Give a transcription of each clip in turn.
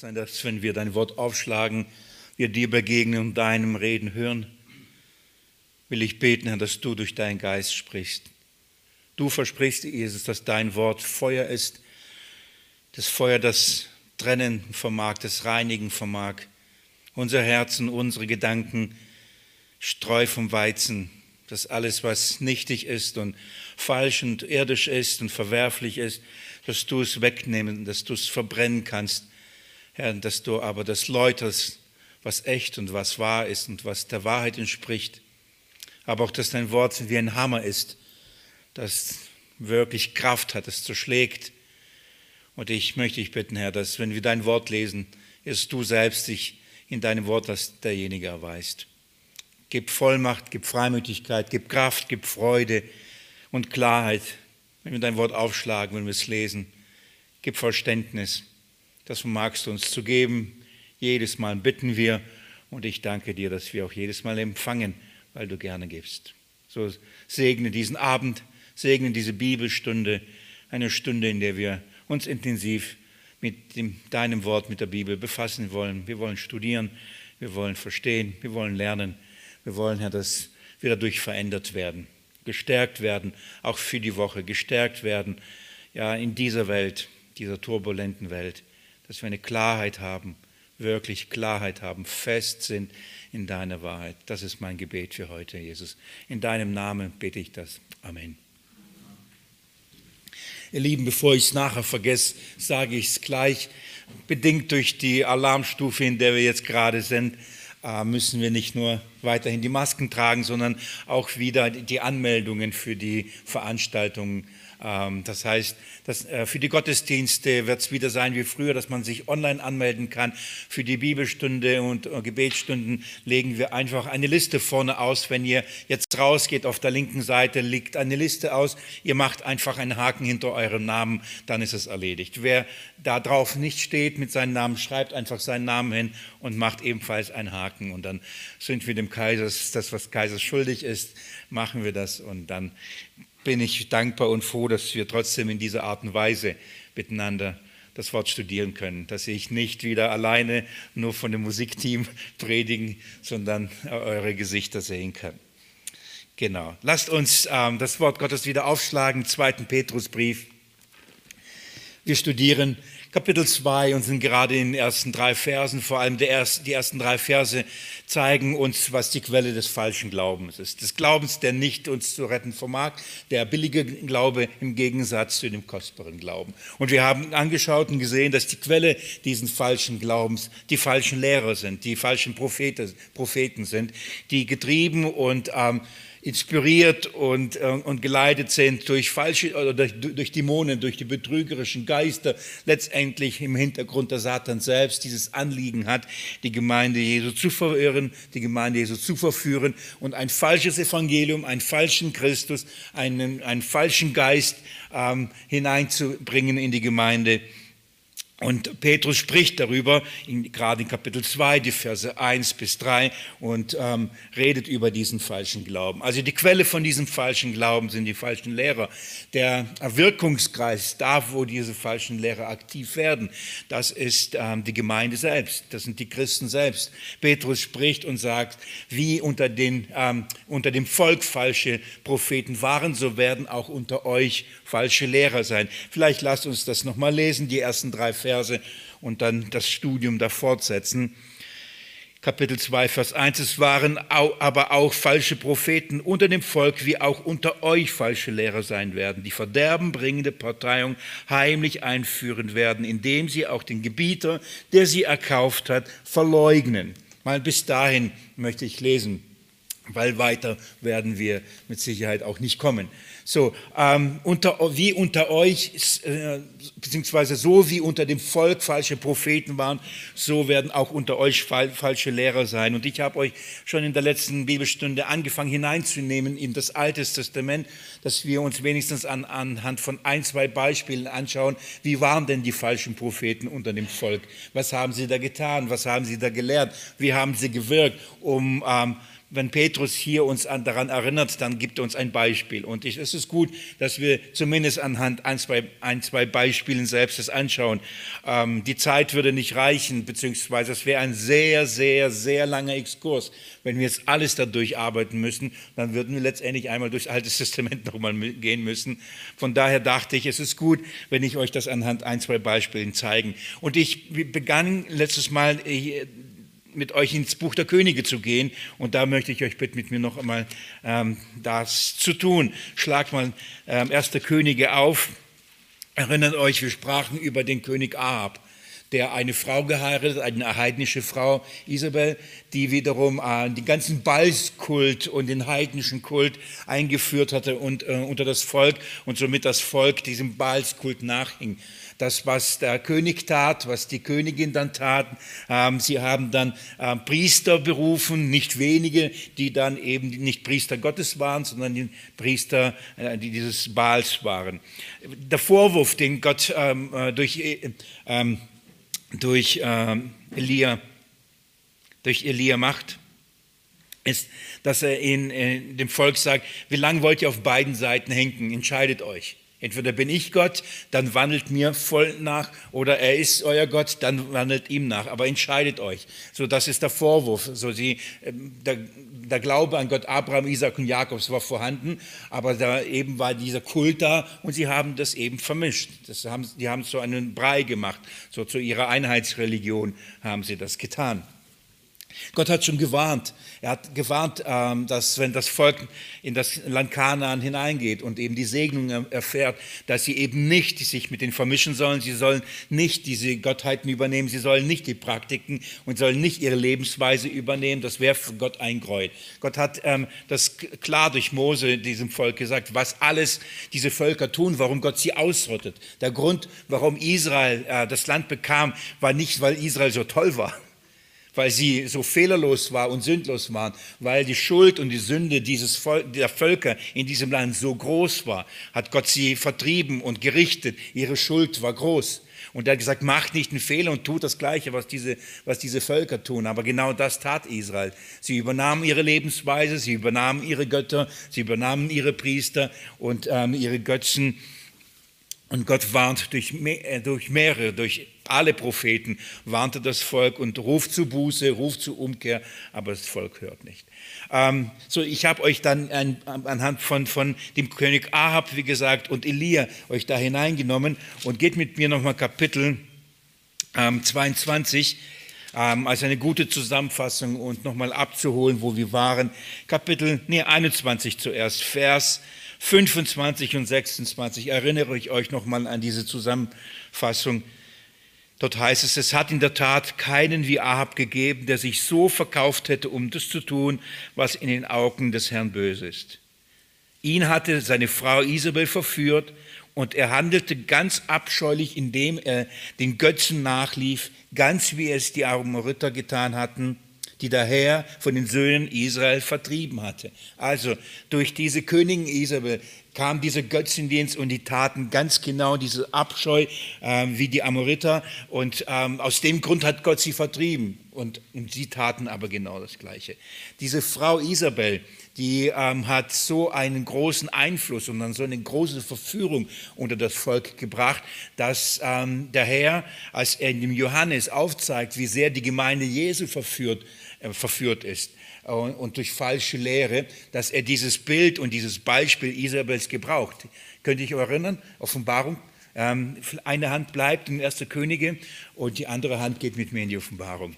sein, dass wenn wir dein Wort aufschlagen, wir dir begegnen und deinem Reden hören, will ich beten, Herr, dass du durch deinen Geist sprichst. Du versprichst, Jesus, dass dein Wort Feuer ist, das Feuer, das trennen vermag, das reinigen vermag. Unser Herzen, unsere Gedanken, Streu vom Weizen, dass alles, was nichtig ist und falsch und irdisch ist und verwerflich ist, dass du es wegnehmen, dass du es verbrennen kannst, Herr, dass du aber das läuterst, was echt und was wahr ist und was der Wahrheit entspricht. Aber auch, dass dein Wort wie ein Hammer ist, das wirklich Kraft hat, das zerschlägt. Und ich möchte dich bitten, Herr, dass wenn wir dein Wort lesen, ist du selbst dich in deinem Wort als derjenige erweist. Gib Vollmacht, gib Freimütigkeit, gib Kraft, gib Freude und Klarheit, wenn wir dein Wort aufschlagen, wenn wir es lesen. Gib Verständnis. Das vermagst du uns zu geben. Jedes Mal bitten wir und ich danke dir, dass wir auch jedes Mal empfangen, weil du gerne gibst. So segne diesen Abend, segne diese Bibelstunde, eine Stunde, in der wir uns intensiv mit dem, deinem Wort, mit der Bibel befassen wollen. Wir wollen studieren, wir wollen verstehen, wir wollen lernen. Wir wollen, Herr, dass wir dadurch verändert werden, gestärkt werden, auch für die Woche, gestärkt werden, ja, in dieser Welt, dieser turbulenten Welt, dass wir eine Klarheit haben, wirklich Klarheit haben, fest sind in deiner Wahrheit. Das ist mein Gebet für heute, Jesus. In deinem Namen bete ich das. Amen. Ihr Lieben, bevor ich es nachher vergesse, sage ich es gleich. Bedingt durch die Alarmstufe, in der wir jetzt gerade sind, äh, müssen wir nicht nur weiterhin die Masken tragen, sondern auch wieder die Anmeldungen für die Veranstaltungen das heißt, dass, äh, für die Gottesdienste wird es wieder sein wie früher, dass man sich online anmelden kann. Für die Bibelstunde und äh, Gebetsstunden legen wir einfach eine Liste vorne aus. Wenn ihr jetzt rausgeht, auf der linken Seite liegt eine Liste aus. Ihr macht einfach einen Haken hinter eurem Namen, dann ist es erledigt. Wer da drauf nicht steht mit seinem Namen, schreibt einfach seinen Namen hin und macht ebenfalls einen Haken. Und dann sind wir dem Kaiser, das, was Kaiser schuldig ist, machen wir das und dann bin ich dankbar und froh, dass wir trotzdem in dieser Art und Weise miteinander das Wort studieren können, dass ich nicht wieder alleine nur von dem Musikteam predigen, sondern eure Gesichter sehen kann. Genau. Lasst uns ähm, das Wort Gottes wieder aufschlagen, zweiten Petrusbrief. Wir studieren Kapitel 2 und sind gerade in den ersten drei Versen, vor allem die ersten drei Verse zeigen uns, was die Quelle des falschen Glaubens ist. Des Glaubens, der nicht uns zu retten vermag, der billige Glaube im Gegensatz zu dem kostbaren Glauben. Und wir haben angeschaut und gesehen, dass die Quelle diesen falschen Glaubens die falschen Lehrer sind, die falschen Propheten, Propheten sind, die getrieben und ähm, inspiriert und, äh, und geleitet sind durch falsche oder durch, durch Dämonen, durch die betrügerischen Geister, letztendlich im Hintergrund der Satan selbst dieses Anliegen hat, die Gemeinde Jesu zu verirren, die Gemeinde Jesu zu verführen und ein falsches Evangelium, einen falschen Christus, einen, einen falschen Geist ähm, hineinzubringen in die Gemeinde und Petrus spricht darüber, in, gerade in Kapitel 2, die Verse 1 bis 3, und ähm, redet über diesen falschen Glauben. Also die Quelle von diesem falschen Glauben sind die falschen Lehrer. Der Wirkungskreis, da wo diese falschen Lehrer aktiv werden, das ist ähm, die Gemeinde selbst, das sind die Christen selbst. Petrus spricht und sagt, wie unter, den, ähm, unter dem Volk falsche Propheten waren, so werden auch unter euch falsche Lehrer sein. Vielleicht lasst uns das nochmal lesen, die ersten drei Verse. Verse und dann das Studium da fortsetzen. Kapitel 2, Vers 1. Es waren aber auch falsche Propheten unter dem Volk, wie auch unter euch falsche Lehrer sein werden, die verderbenbringende Parteiung heimlich einführen werden, indem sie auch den Gebieter, der sie erkauft hat, verleugnen. Mal bis dahin möchte ich lesen, weil weiter werden wir mit Sicherheit auch nicht kommen. So, ähm, unter, wie unter euch, äh, beziehungsweise so wie unter dem Volk falsche Propheten waren, so werden auch unter euch fal falsche Lehrer sein. Und ich habe euch schon in der letzten Bibelstunde angefangen hineinzunehmen in das Alte Testament, dass wir uns wenigstens an, anhand von ein, zwei Beispielen anschauen, wie waren denn die falschen Propheten unter dem Volk? Was haben sie da getan? Was haben sie da gelehrt? Wie haben sie gewirkt, um ähm, wenn Petrus hier uns an, daran erinnert, dann gibt er uns ein Beispiel. Und ich, es ist gut, dass wir zumindest anhand ein, zwei, ein, zwei Beispielen selbst das anschauen. Ähm, die Zeit würde nicht reichen, beziehungsweise es wäre ein sehr, sehr, sehr langer Exkurs. Wenn wir jetzt alles da durcharbeiten müssen, dann würden wir letztendlich einmal durchs Alte Testament nochmal gehen müssen. Von daher dachte ich, es ist gut, wenn ich euch das anhand ein, zwei Beispielen zeigen. Und ich begann letztes Mal mit euch ins Buch der Könige zu gehen. Und da möchte ich euch bitten, mit mir noch einmal ähm, das zu tun. Schlagt mal ähm, 1. Könige auf. Erinnert euch, wir sprachen über den König Ahab, der eine Frau geheiratet, eine heidnische Frau, Isabel, die wiederum äh, den ganzen Balskult und den heidnischen Kult eingeführt hatte und, äh, unter das Volk und somit das Volk diesem Balskult nachhing das, was der König tat, was die Königin dann taten. Ähm, sie haben dann äh, Priester berufen, nicht wenige, die dann eben nicht Priester Gottes waren, sondern die Priester, äh, die dieses Baals waren. Der Vorwurf, den Gott ähm, äh, durch, äh, ähm, durch ähm, Elia, durch Elia macht, ist, dass er in, in dem Volk sagt, wie lange wollt ihr auf beiden Seiten hängen? Entscheidet euch. Entweder bin ich Gott, dann wandelt mir voll nach, oder er ist euer Gott, dann wandelt ihm nach. Aber entscheidet euch. So, das ist der Vorwurf. So, sie, ähm, der, der Glaube an Gott Abraham, Isaac und Jakobs war vorhanden, aber da eben war dieser Kult da und sie haben das eben vermischt. Das haben, die haben so einen Brei gemacht. So zu ihrer Einheitsreligion haben sie das getan. Gott hat schon gewarnt. Er hat gewarnt, ähm, dass wenn das Volk in das Land Kanaan hineingeht und eben die Segnung erfährt, dass sie eben nicht sich mit denen vermischen sollen. Sie sollen nicht diese Gottheiten übernehmen. Sie sollen nicht die Praktiken und sollen nicht ihre Lebensweise übernehmen. Das wäre für Gott ein Gräuel. Gott hat ähm, das klar durch Mose diesem Volk gesagt, was alles diese Völker tun, warum Gott sie ausrottet. Der Grund, warum Israel äh, das Land bekam, war nicht, weil Israel so toll war weil sie so fehlerlos war und sündlos waren, weil die Schuld und die Sünde dieses Volk, der Völker in diesem Land so groß war, hat Gott sie vertrieben und gerichtet. Ihre Schuld war groß. Und er hat gesagt, macht nicht einen Fehler und tut das Gleiche, was diese, was diese Völker tun. Aber genau das tat Israel. Sie übernahmen ihre Lebensweise, sie übernahmen ihre Götter, sie übernahmen ihre Priester und ähm, ihre Götzen. Und Gott warnt durch, äh, durch mehrere, durch alle Propheten warnte das Volk und ruft zu Buße, ruft zu Umkehr, aber das Volk hört nicht. Ähm, so, ich habe euch dann ein, anhand von, von dem König Ahab, wie gesagt, und Elia euch da hineingenommen und geht mit mir nochmal Kapitel ähm, 22 ähm, als eine gute Zusammenfassung und nochmal abzuholen, wo wir waren. Kapitel nee, 21 zuerst, Vers 25 und 26. Erinnere ich euch nochmal an diese Zusammenfassung. Dort heißt es, es hat in der Tat keinen wie Ahab gegeben, der sich so verkauft hätte, um das zu tun, was in den Augen des Herrn böse ist. Ihn hatte seine Frau Isabel verführt und er handelte ganz abscheulich, indem er den Götzen nachlief, ganz wie es die Amoriter getan hatten, die der Herr von den Söhnen Israel vertrieben hatte. Also durch diese Königin Isabel kam dieser Götzendienst und die taten ganz genau diese Abscheu äh, wie die Amoriter und ähm, aus dem Grund hat Gott sie vertrieben und, und sie taten aber genau das Gleiche. Diese Frau Isabel, die ähm, hat so einen großen Einfluss und dann so eine große Verführung unter das Volk gebracht, dass ähm, der Herr, als er dem Johannes aufzeigt, wie sehr die Gemeinde Jesu verführt, äh, verführt ist, und durch falsche Lehre, dass er dieses Bild und dieses Beispiel Isabels gebraucht. Könnt ihr euch erinnern? Offenbarung. Ähm, eine Hand bleibt in 1. Könige und die andere Hand geht mit mir in die Offenbarung.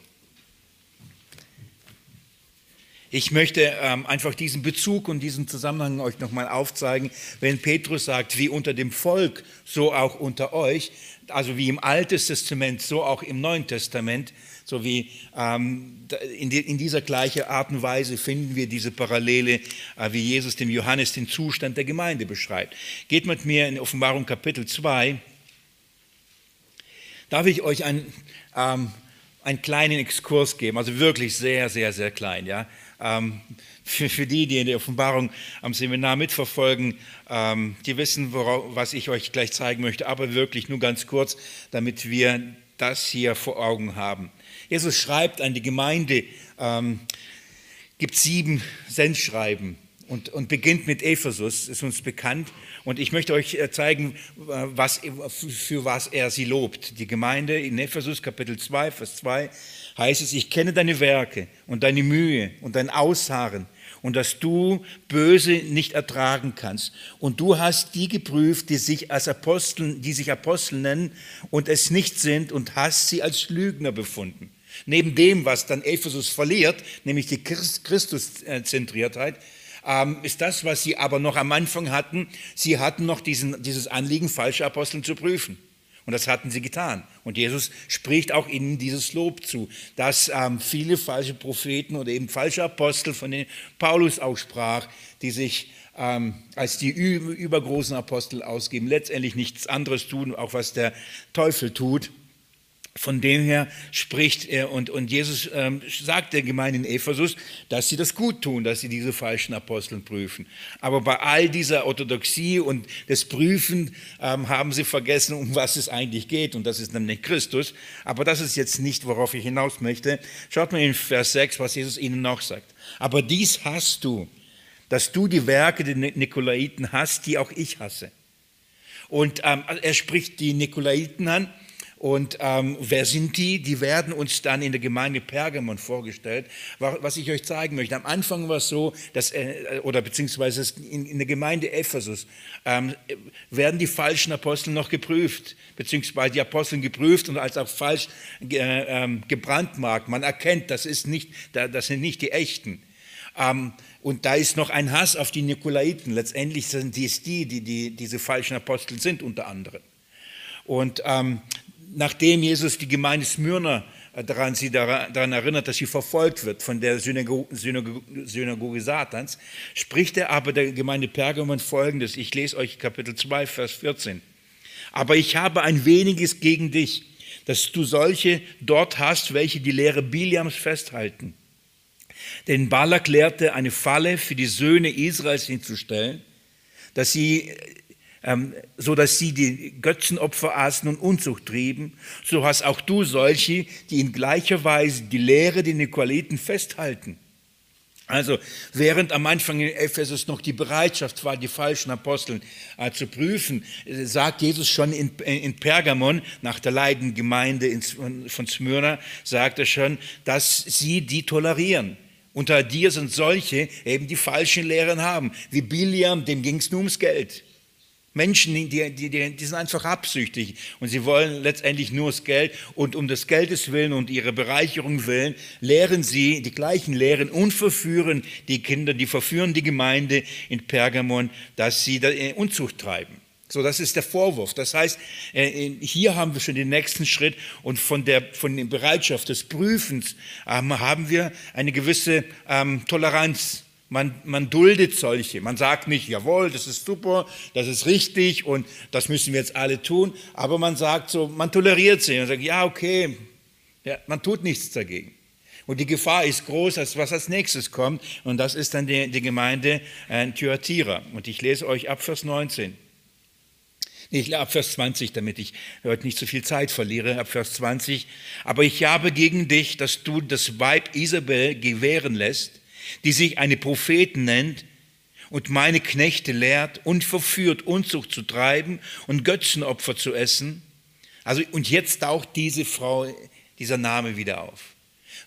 Ich möchte ähm, einfach diesen Bezug und diesen Zusammenhang euch nochmal aufzeigen, wenn Petrus sagt, wie unter dem Volk, so auch unter euch, also wie im Alten Testament, so auch im Neuen Testament, so wie ähm, in, die, in, dieser gleichen Art und Weise finden wir diese Parallele, äh, wie Jesus dem Johannes den Zustand der Gemeinde beschreibt. Geht mit mir in Offenbarung Kapitel 2. Darf ich euch ein, ähm, einen kleinen Exkurs geben, also wirklich sehr, sehr, sehr klein. Ja? Ähm, für, für, die, die in der Offenbarung am Seminar mitverfolgen, ähm, die wissen, worauf, was ich euch gleich zeigen möchte, aber wirklich nur ganz kurz, damit wir das hier vor Augen haben. Jesus schreibt an die Gemeinde, ähm, gibt sieben Sendschreiben und, und beginnt mit Ephesus, ist uns bekannt. Und ich möchte euch äh, zeigen, äh, was, für was er sie lobt. Die Gemeinde in Ephesus Kapitel 2, Vers 2 heißt es, ich kenne deine Werke und deine Mühe und dein Ausharren und dass du Böse nicht ertragen kannst. Und du hast die geprüft, die sich als Apostel, die sich Apostel nennen und es nicht sind und hast sie als Lügner befunden. Neben dem, was dann Ephesus verliert, nämlich die Christuszentriertheit, ähm, ist das, was sie aber noch am Anfang hatten. Sie hatten noch diesen, dieses Anliegen, falsche Apostel zu prüfen. Und das hatten sie getan. Und Jesus spricht auch ihnen dieses Lob zu, dass ähm, viele falsche Propheten oder eben falsche Apostel, von denen Paulus auch sprach, die sich ähm, als die übergroßen Apostel ausgeben, letztendlich nichts anderes tun, auch was der Teufel tut. Von dem her spricht er und, und Jesus ähm, sagt der Gemeinde in Ephesus, dass sie das gut tun, dass sie diese falschen Apostel prüfen. Aber bei all dieser Orthodoxie und des Prüfen ähm, haben sie vergessen, um was es eigentlich geht und das ist nämlich Christus. Aber das ist jetzt nicht, worauf ich hinaus möchte. Schaut mal in Vers 6, was Jesus ihnen noch sagt. Aber dies hast du, dass du die Werke der Nikolaiten hast, die auch ich hasse. Und ähm, er spricht die Nikolaiten an und ähm, wer sind die? Die werden uns dann in der Gemeinde Pergamon vorgestellt. Was ich euch zeigen möchte, am Anfang war es so, dass, äh, oder beziehungsweise in, in der Gemeinde Ephesus ähm, werden die falschen Apostel noch geprüft, beziehungsweise die Apostel geprüft und als auch falsch äh, ähm, gebrandmarkt. Man erkennt, das, ist nicht, das sind nicht die echten. Ähm, und da ist noch ein Hass auf die Nikolaiten. Letztendlich sind dies die, die, die diese falschen Apostel sind, unter anderem. Und ähm, nachdem Jesus die Gemeinde Smyrna äh, daran, sie daran erinnert, dass sie verfolgt wird von der Synagoge, Synagoge, Synagoge Satans, spricht er aber der Gemeinde Pergamon folgendes. Ich lese euch Kapitel 2, Vers 14. Aber ich habe ein weniges gegen dich, dass du solche dort hast, welche die Lehre Biliams festhalten. Denn Balak lehrte, eine Falle für die Söhne Israels hinzustellen, dass sie ähm, so dass sie die Götzenopfer aßen und Unzucht trieben, so hast auch du solche, die in gleicher Weise die Lehre der Nikoliten festhalten. Also während am Anfang in Ephesus noch die Bereitschaft war, die falschen Apostel äh, zu prüfen, äh, sagt Jesus schon in, in Pergamon, nach der leidenden Gemeinde in, von Smyrna, sagt er schon, dass sie die tolerieren. Unter dir sind solche, eben die falschen Lehren haben, wie Biliam, dem ging es nur ums Geld. Menschen, die, die, die, sind einfach absüchtig und sie wollen letztendlich nur das Geld und um des Geldes willen und ihre Bereicherung willen lehren sie die gleichen Lehren und verführen die Kinder, die verführen die Gemeinde in Pergamon, dass sie Unzucht treiben. So, das ist der Vorwurf. Das heißt, äh, hier haben wir schon den nächsten Schritt und von der, von der Bereitschaft des Prüfens ähm, haben wir eine gewisse ähm, Toleranz man, man duldet solche. Man sagt nicht, jawohl, das ist super, das ist richtig und das müssen wir jetzt alle tun. Aber man sagt so, man toleriert sie und sagt, ja, okay, ja, man tut nichts dagegen. Und die Gefahr ist groß, als was als nächstes kommt. Und das ist dann die, die Gemeinde äh, Thyatira. Und ich lese euch ab Vers 19. Ich ab Vers 20, damit ich heute nicht so viel Zeit verliere, ab Vers 20. Aber ich habe gegen dich, dass du das Weib Isabel gewähren lässt, die sich eine Propheten nennt und meine Knechte lehrt und verführt, Unzucht zu treiben und Götzenopfer zu essen. Also, und jetzt taucht diese Frau, dieser Name wieder auf.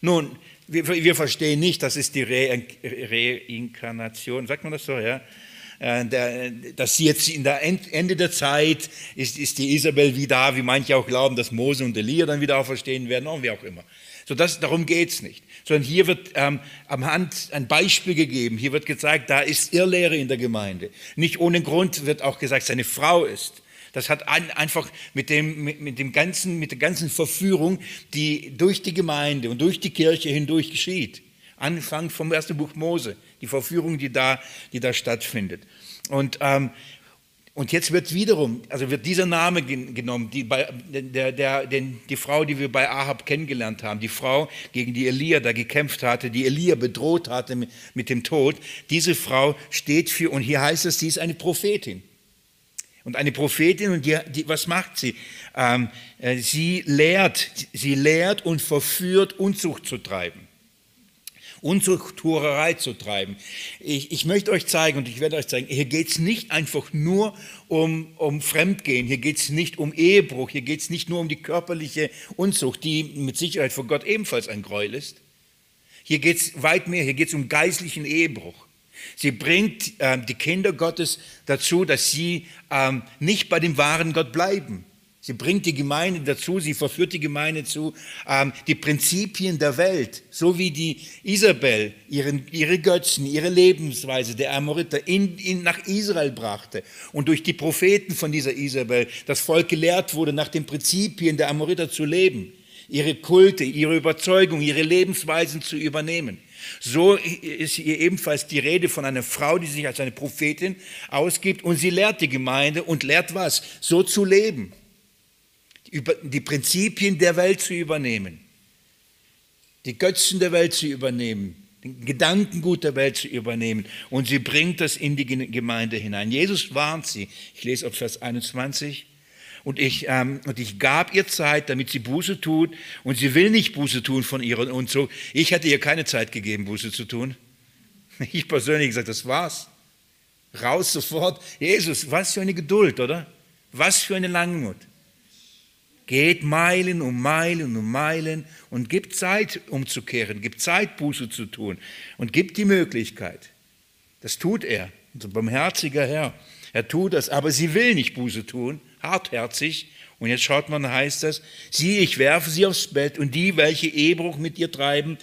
Nun, wir, wir verstehen nicht, das ist die Re Reinkarnation, sagt man das so, ja? Äh, dass sie jetzt in der Ende der Zeit ist, ist die Isabel wie da, wie manche auch glauben, dass Mose und Elia dann wieder auferstehen werden, und wie auch immer. So das, darum geht es nicht. Sondern hier wird ähm, am Hand ein Beispiel gegeben. Hier wird gezeigt, da ist Irrlehre in der Gemeinde. Nicht ohne Grund wird auch gesagt, seine Frau ist. Das hat ein, einfach mit, dem, mit, mit, dem ganzen, mit der ganzen Verführung, die durch die Gemeinde und durch die Kirche hindurch geschieht. Anfang vom ersten Buch Mose, die Verführung, die da, die da stattfindet. Und ähm, und jetzt wird wiederum, also wird dieser Name genommen, die, bei, der, der, den, die Frau, die wir bei Ahab kennengelernt haben, die Frau, gegen die Elia da gekämpft hatte, die Elia bedroht hatte mit, mit dem Tod. Diese Frau steht für, und hier heißt es, sie ist eine Prophetin. Und eine Prophetin, und die, die, was macht sie? Ähm, äh, sie lehrt, sie lehrt und verführt, Unzucht zu treiben. Unzuchthurerei zu treiben. Ich, ich, möchte euch zeigen und ich werde euch zeigen, hier geht es nicht einfach nur um, um Fremdgehen, hier geht es nicht um Ehebruch, hier geht es nicht nur um die körperliche Unzucht, die mit Sicherheit vor Gott ebenfalls ein Gräuel ist. Hier geht es weit mehr, hier geht es um geistlichen Ehebruch. Sie bringt äh, die Kinder Gottes dazu, dass sie ähm, nicht bei dem wahren Gott bleiben Sie bringt die Gemeinde dazu, sie verführt die Gemeinde zu, ähm, die Prinzipien der Welt, so wie die Isabel ihren, ihre Götzen, ihre Lebensweise der Amoriter in, in, nach Israel brachte und durch die Propheten von dieser Isabel das Volk gelehrt wurde, nach den Prinzipien der Amoriter zu leben, ihre Kulte, ihre Überzeugung, ihre Lebensweisen zu übernehmen. So ist hier ebenfalls die Rede von einer Frau, die sich als eine Prophetin ausgibt und sie lehrt die Gemeinde und lehrt was? So zu leben die Prinzipien der Welt zu übernehmen, die Götzen der Welt zu übernehmen, den Gedankengut der Welt zu übernehmen. Und sie bringt das in die Gemeinde hinein. Jesus warnt sie. Ich lese auf Vers 21. Und ich, ähm, und ich gab ihr Zeit, damit sie Buße tut. Und sie will nicht Buße tun von ihren Unzug. Ich hätte ihr keine Zeit gegeben, Buße zu tun. Ich persönlich gesagt, das war's. Raus sofort. Jesus, was für eine Geduld, oder? Was für eine Langmut. Geht Meilen um Meilen um Meilen und gibt Zeit umzukehren, gibt Zeit Buße zu tun und gibt die Möglichkeit. Das tut er, unser barmherziger Herr. Er tut das, aber sie will nicht Buße tun, hartherzig. Und jetzt schaut man, heißt das, sieh, ich werfe sie aufs Bett und die, welche Ehebruch mit ihr treiben,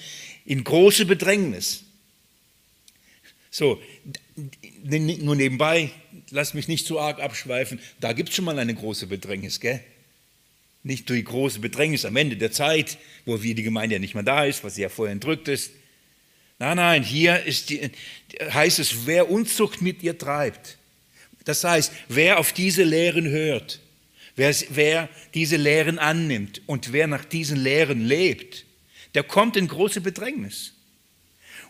in große Bedrängnis. So, nur nebenbei, lass mich nicht zu arg abschweifen, da gibt es schon mal eine große Bedrängnis, gell? Nicht durch große Bedrängnis am Ende der Zeit, wo die Gemeinde ja nicht mehr da ist, was sie ja vorher entrückt ist. Nein, nein, hier die, heißt es, wer Unzucht mit ihr treibt. Das heißt, wer auf diese Lehren hört, wer, wer diese Lehren annimmt und wer nach diesen Lehren lebt, der kommt in große Bedrängnis.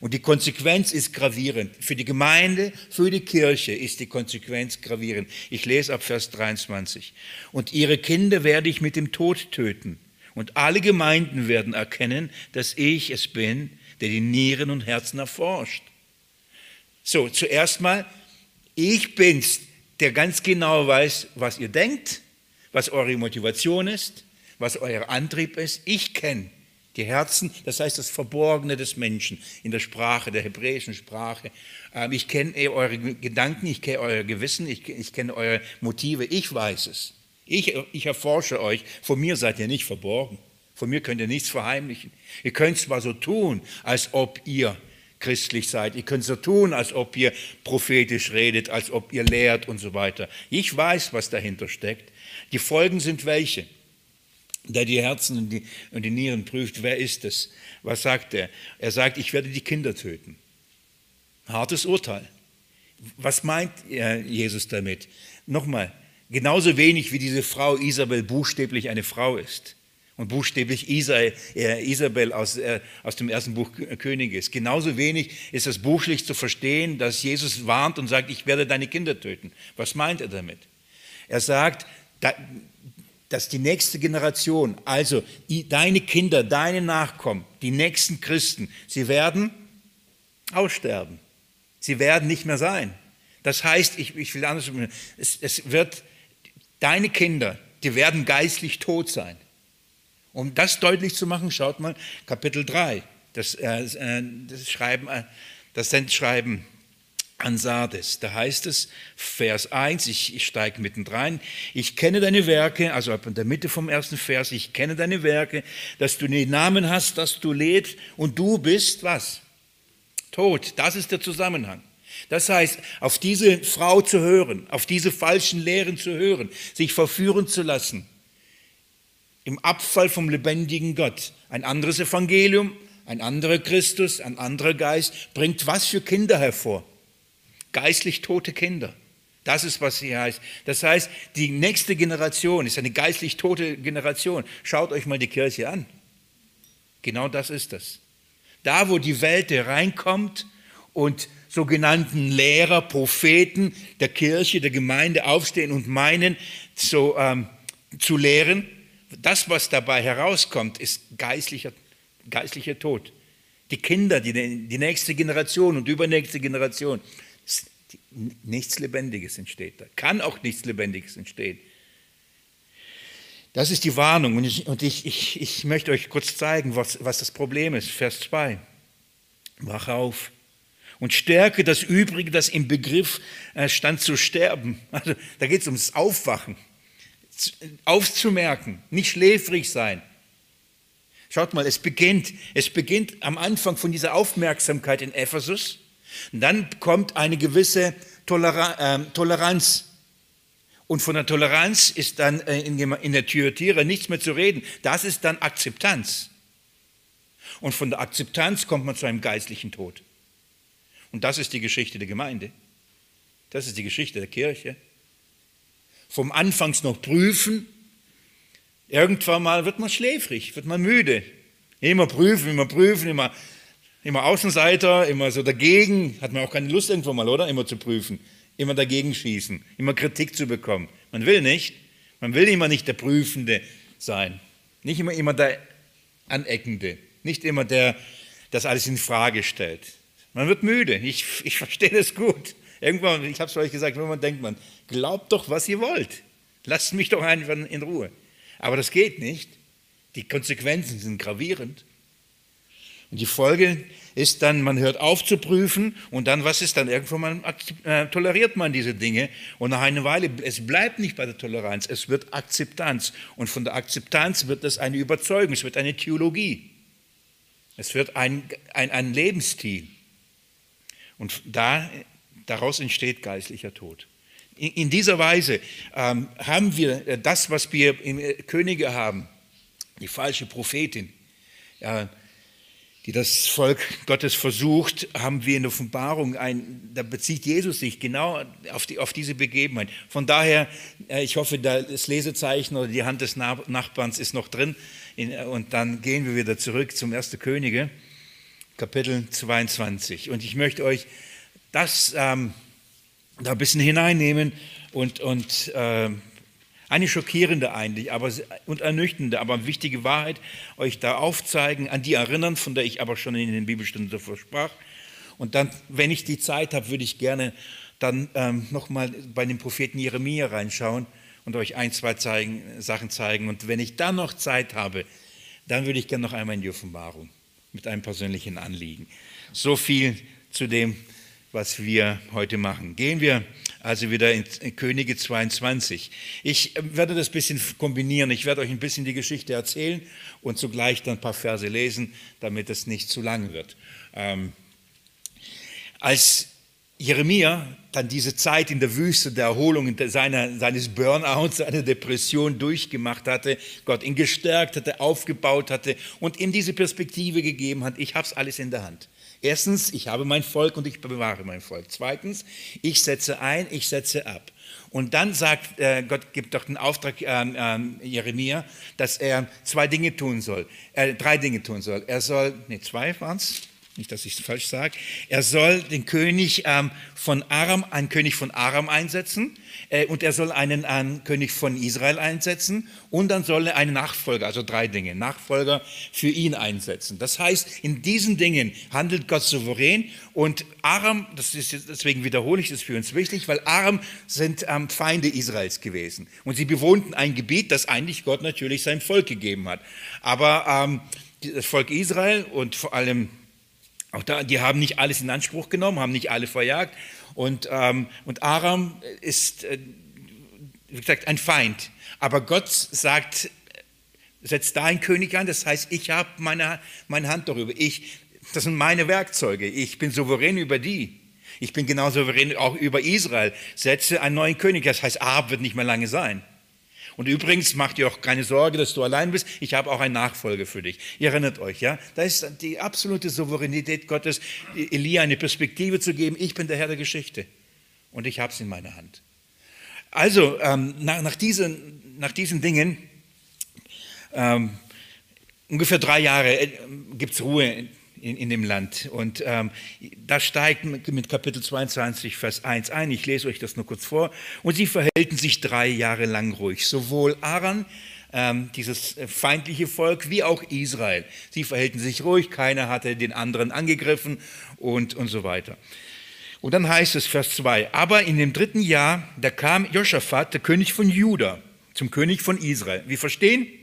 Und die Konsequenz ist gravierend. Für die Gemeinde, für die Kirche ist die Konsequenz gravierend. Ich lese ab Vers 23. Und ihre Kinder werde ich mit dem Tod töten. Und alle Gemeinden werden erkennen, dass ich es bin, der die Nieren und Herzen erforscht. So, zuerst mal, ich bin's, der ganz genau weiß, was ihr denkt, was eure Motivation ist, was euer Antrieb ist. Ich kenne die Herzen, das heißt das Verborgene des Menschen in der Sprache, der hebräischen Sprache. Ähm, ich kenne eure Gedanken, ich kenne euer Gewissen, ich, kenne eure Motive, ich weiß es. Ich, ich erforsche euch, vor mir seid ihr nicht verborgen. Von mir könnt ihr nichts verheimlichen. Ihr könnt zwar so tun, als ob ihr christlich seid. Ihr könnt so tun, als ob ihr prophetisch redet, als ob ihr lehrt und so weiter. Ich weiß, was dahinter steckt. Die Folgen sind welche? Der die Herzen und die, und die Nieren prüft, wer ist es? Was sagt er? Er sagt, ich werde die Kinder töten. Hartes Urteil. Was meint Jesus damit? Nochmal, genauso wenig wie diese Frau Isabel buchstäblich eine Frau ist und buchstäblich Isabel aus, äh, aus dem ersten Buch König ist. Genauso wenig ist es buchlich zu verstehen, dass Jesus warnt und sagt, ich werde deine Kinder töten. Was meint er damit? Er sagt, dass die nächste Generation, also deine Kinder, deine Nachkommen, die nächsten Christen, sie werden aussterben. Sie werden nicht mehr sein. Das heißt, ich, ich will anders, es, es wird, deine Kinder, die werden geistlich tot sein. Um das deutlich zu machen, schaut mal Kapitel 3, das, äh, das Schreiben, äh, das Sendschreiben an Sardes. Da heißt es, Vers 1, ich, ich steige mittendrin, ich kenne deine Werke, also ab in der Mitte vom ersten Vers, ich kenne deine Werke, dass du den Namen hast, dass du lebst und du bist was? Tot. Das ist der Zusammenhang. Das heißt, auf diese Frau zu hören, auf diese falschen Lehren zu hören, sich verführen zu lassen, im Abfall vom lebendigen Gott, ein anderes Evangelium, ein anderer Christus, ein anderer Geist, bringt was für Kinder hervor? Geistlich tote Kinder. Das ist, was hier heißt. Das heißt, die nächste Generation ist eine geistlich tote Generation. Schaut euch mal die Kirche an. Genau das ist das. Da, wo die Welt reinkommt und sogenannten Lehrer, Propheten der Kirche, der Gemeinde aufstehen und meinen, so, ähm, zu lehren, das, was dabei herauskommt, ist geistlicher, geistlicher Tod. die Kinder, die, die nächste Generation und übernächste Generation. Nichts Lebendiges entsteht da. Kann auch nichts Lebendiges entstehen. Das ist die Warnung und ich, und ich, ich, ich möchte euch kurz zeigen, was, was das Problem ist. Vers 2. Wach auf und stärke das Übrige, das im Begriff äh, stand zu sterben. Also da geht es ums Aufwachen, aufzumerken, nicht schläfrig sein. Schaut mal, es beginnt, es beginnt am Anfang von dieser Aufmerksamkeit in Ephesus. Und dann kommt eine gewisse Toleranz, äh, Toleranz und von der Toleranz ist dann äh, in der Thyatira nichts mehr zu reden. Das ist dann Akzeptanz. Und von der Akzeptanz kommt man zu einem geistlichen Tod. Und das ist die Geschichte der Gemeinde. Das ist die Geschichte der Kirche. Vom Anfangs noch prüfen, irgendwann mal wird man schläfrig, wird man müde. Immer prüfen, immer prüfen, immer, immer Außenseiter, immer so dagegen. Hat man auch keine Lust irgendwann mal, oder? Immer zu prüfen immer dagegen schießen, immer Kritik zu bekommen. Man will nicht, man will immer nicht der Prüfende sein, nicht immer, immer der Aneckende, nicht immer der, das alles in Frage stellt. Man wird müde, ich, ich verstehe das gut. Irgendwann, ich habe es euch gesagt, wenn man denkt, man glaubt doch, was ihr wollt. Lasst mich doch einfach in Ruhe. Aber das geht nicht. Die Konsequenzen sind gravierend. Und die Folge ist dann, man hört auf zu prüfen und dann, was ist dann? Irgendwann mal äh, toleriert man diese Dinge und nach einer Weile, es bleibt nicht bei der Toleranz, es wird Akzeptanz. Und von der Akzeptanz wird es eine Überzeugung, es wird eine Theologie. Es wird ein, ein, ein Lebensstil. Und da, daraus entsteht geistlicher Tod. In, in dieser Weise ähm, haben wir das, was wir im äh, Könige haben, die falsche Prophetin. Ja, die das Volk Gottes versucht, haben wir in Offenbarung ein, da bezieht Jesus sich genau auf, die, auf diese Begebenheit. Von daher, äh, ich hoffe, das Lesezeichen oder die Hand des Nachbarns ist noch drin. Und dann gehen wir wieder zurück zum 1. Könige, Kapitel 22. Und ich möchte euch das ähm, da ein bisschen hineinnehmen und, und äh, eine schockierende eigentlich aber, und ernüchternde, aber wichtige Wahrheit euch da aufzeigen, an die erinnern, von der ich aber schon in den Bibelstunden davor sprach. Und dann, wenn ich die Zeit habe, würde ich gerne dann ähm, nochmal bei dem Propheten Jeremia reinschauen und euch ein, zwei zeigen, Sachen zeigen. Und wenn ich dann noch Zeit habe, dann würde ich gerne noch einmal in die Offenbarung mit einem persönlichen Anliegen. So viel zu dem, was wir heute machen. Gehen wir also wieder in Könige 22. Ich äh, werde das ein bisschen kombinieren. Ich werde euch ein bisschen die Geschichte erzählen und zugleich dann ein paar Verse lesen, damit es nicht zu lang wird. Ähm, als Jeremia dann diese Zeit in der Wüste der Erholung seiner, seines Burnouts, seiner Depression durchgemacht hatte, Gott ihn gestärkt hatte, aufgebaut hatte und ihm diese Perspektive gegeben hat, ich habe es alles in der Hand. Erstens, ich habe mein Volk und ich bewahre mein Volk. Zweitens, ich setze ein, ich setze ab. Und dann sagt äh, Gott, gibt doch den Auftrag ähm, ähm, Jeremia, dass er zwei Dinge tun soll, äh, drei Dinge tun soll. Er soll, nee, zwei waren es, nicht, dass ich es falsch sage, er soll den König ähm, von Aram, einen König von Aram einsetzen äh, und er soll einen, einen, König von Israel einsetzen und dann soll er einen Nachfolger, also drei Dinge, Nachfolger für ihn einsetzen. Das heißt, in diesen Dingen handelt Gott souverän und Aram, das ist deswegen wiederhole ich das für uns wichtig, weil Aram sind ähm, Feinde Israels gewesen und sie bewohnten ein Gebiet, das eigentlich Gott natürlich sein Volk gegeben hat. Aber ähm, das Volk Israel und vor allem auch da, die haben nicht alles in Anspruch genommen, haben nicht alle verjagt. Und, ähm, und Aram ist, äh, wie gesagt, ein Feind. Aber Gott sagt, setzt da ein König an, das heißt, ich habe meine, meine Hand darüber. Ich, das sind meine Werkzeuge. Ich bin souverän über die. Ich bin genau souverän auch über Israel. Setze einen neuen König. Das heißt, Ahab wird nicht mehr lange sein. Und übrigens macht ihr auch keine Sorge, dass du allein bist. Ich habe auch einen Nachfolger für dich. Ihr erinnert euch, ja? Da ist die absolute Souveränität Gottes, Elia eine Perspektive zu geben. Ich bin der Herr der Geschichte und ich habe es in meiner Hand. Also, ähm, nach, nach, diesen, nach diesen Dingen, ähm, ungefähr drei Jahre äh, gibt es Ruhe in, in dem Land. Und ähm, das steigt mit Kapitel 22, Vers 1 ein. Ich lese euch das nur kurz vor. Und sie verhielten sich drei Jahre lang ruhig. Sowohl Aran ähm, dieses feindliche Volk, wie auch Israel. Sie verhielten sich ruhig, keiner hatte den anderen angegriffen und, und so weiter. Und dann heißt es, Vers 2, aber in dem dritten Jahr, da kam Josaphat, der König von Juda, zum König von Israel. Wir verstehen, äh,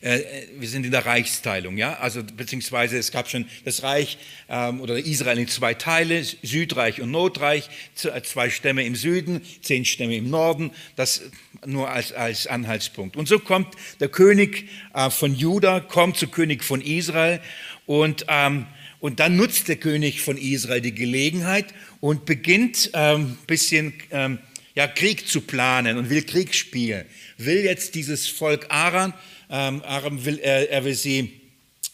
wir sind in der Reichsteilung, ja, also beziehungsweise es gab schon das Reich ähm, oder Israel in zwei Teile, Südreich und Nordreich, äh, zwei Stämme im Süden, zehn Stämme im Norden, das nur als, als Anhaltspunkt. Und so kommt der König äh, von Juda, kommt zu König von Israel und, ähm, und dann nutzt der König von Israel die Gelegenheit und beginnt ein ähm, bisschen ähm, ja, Krieg zu planen und will Krieg spielen, will jetzt dieses Volk Aran Aram will, er, er will sie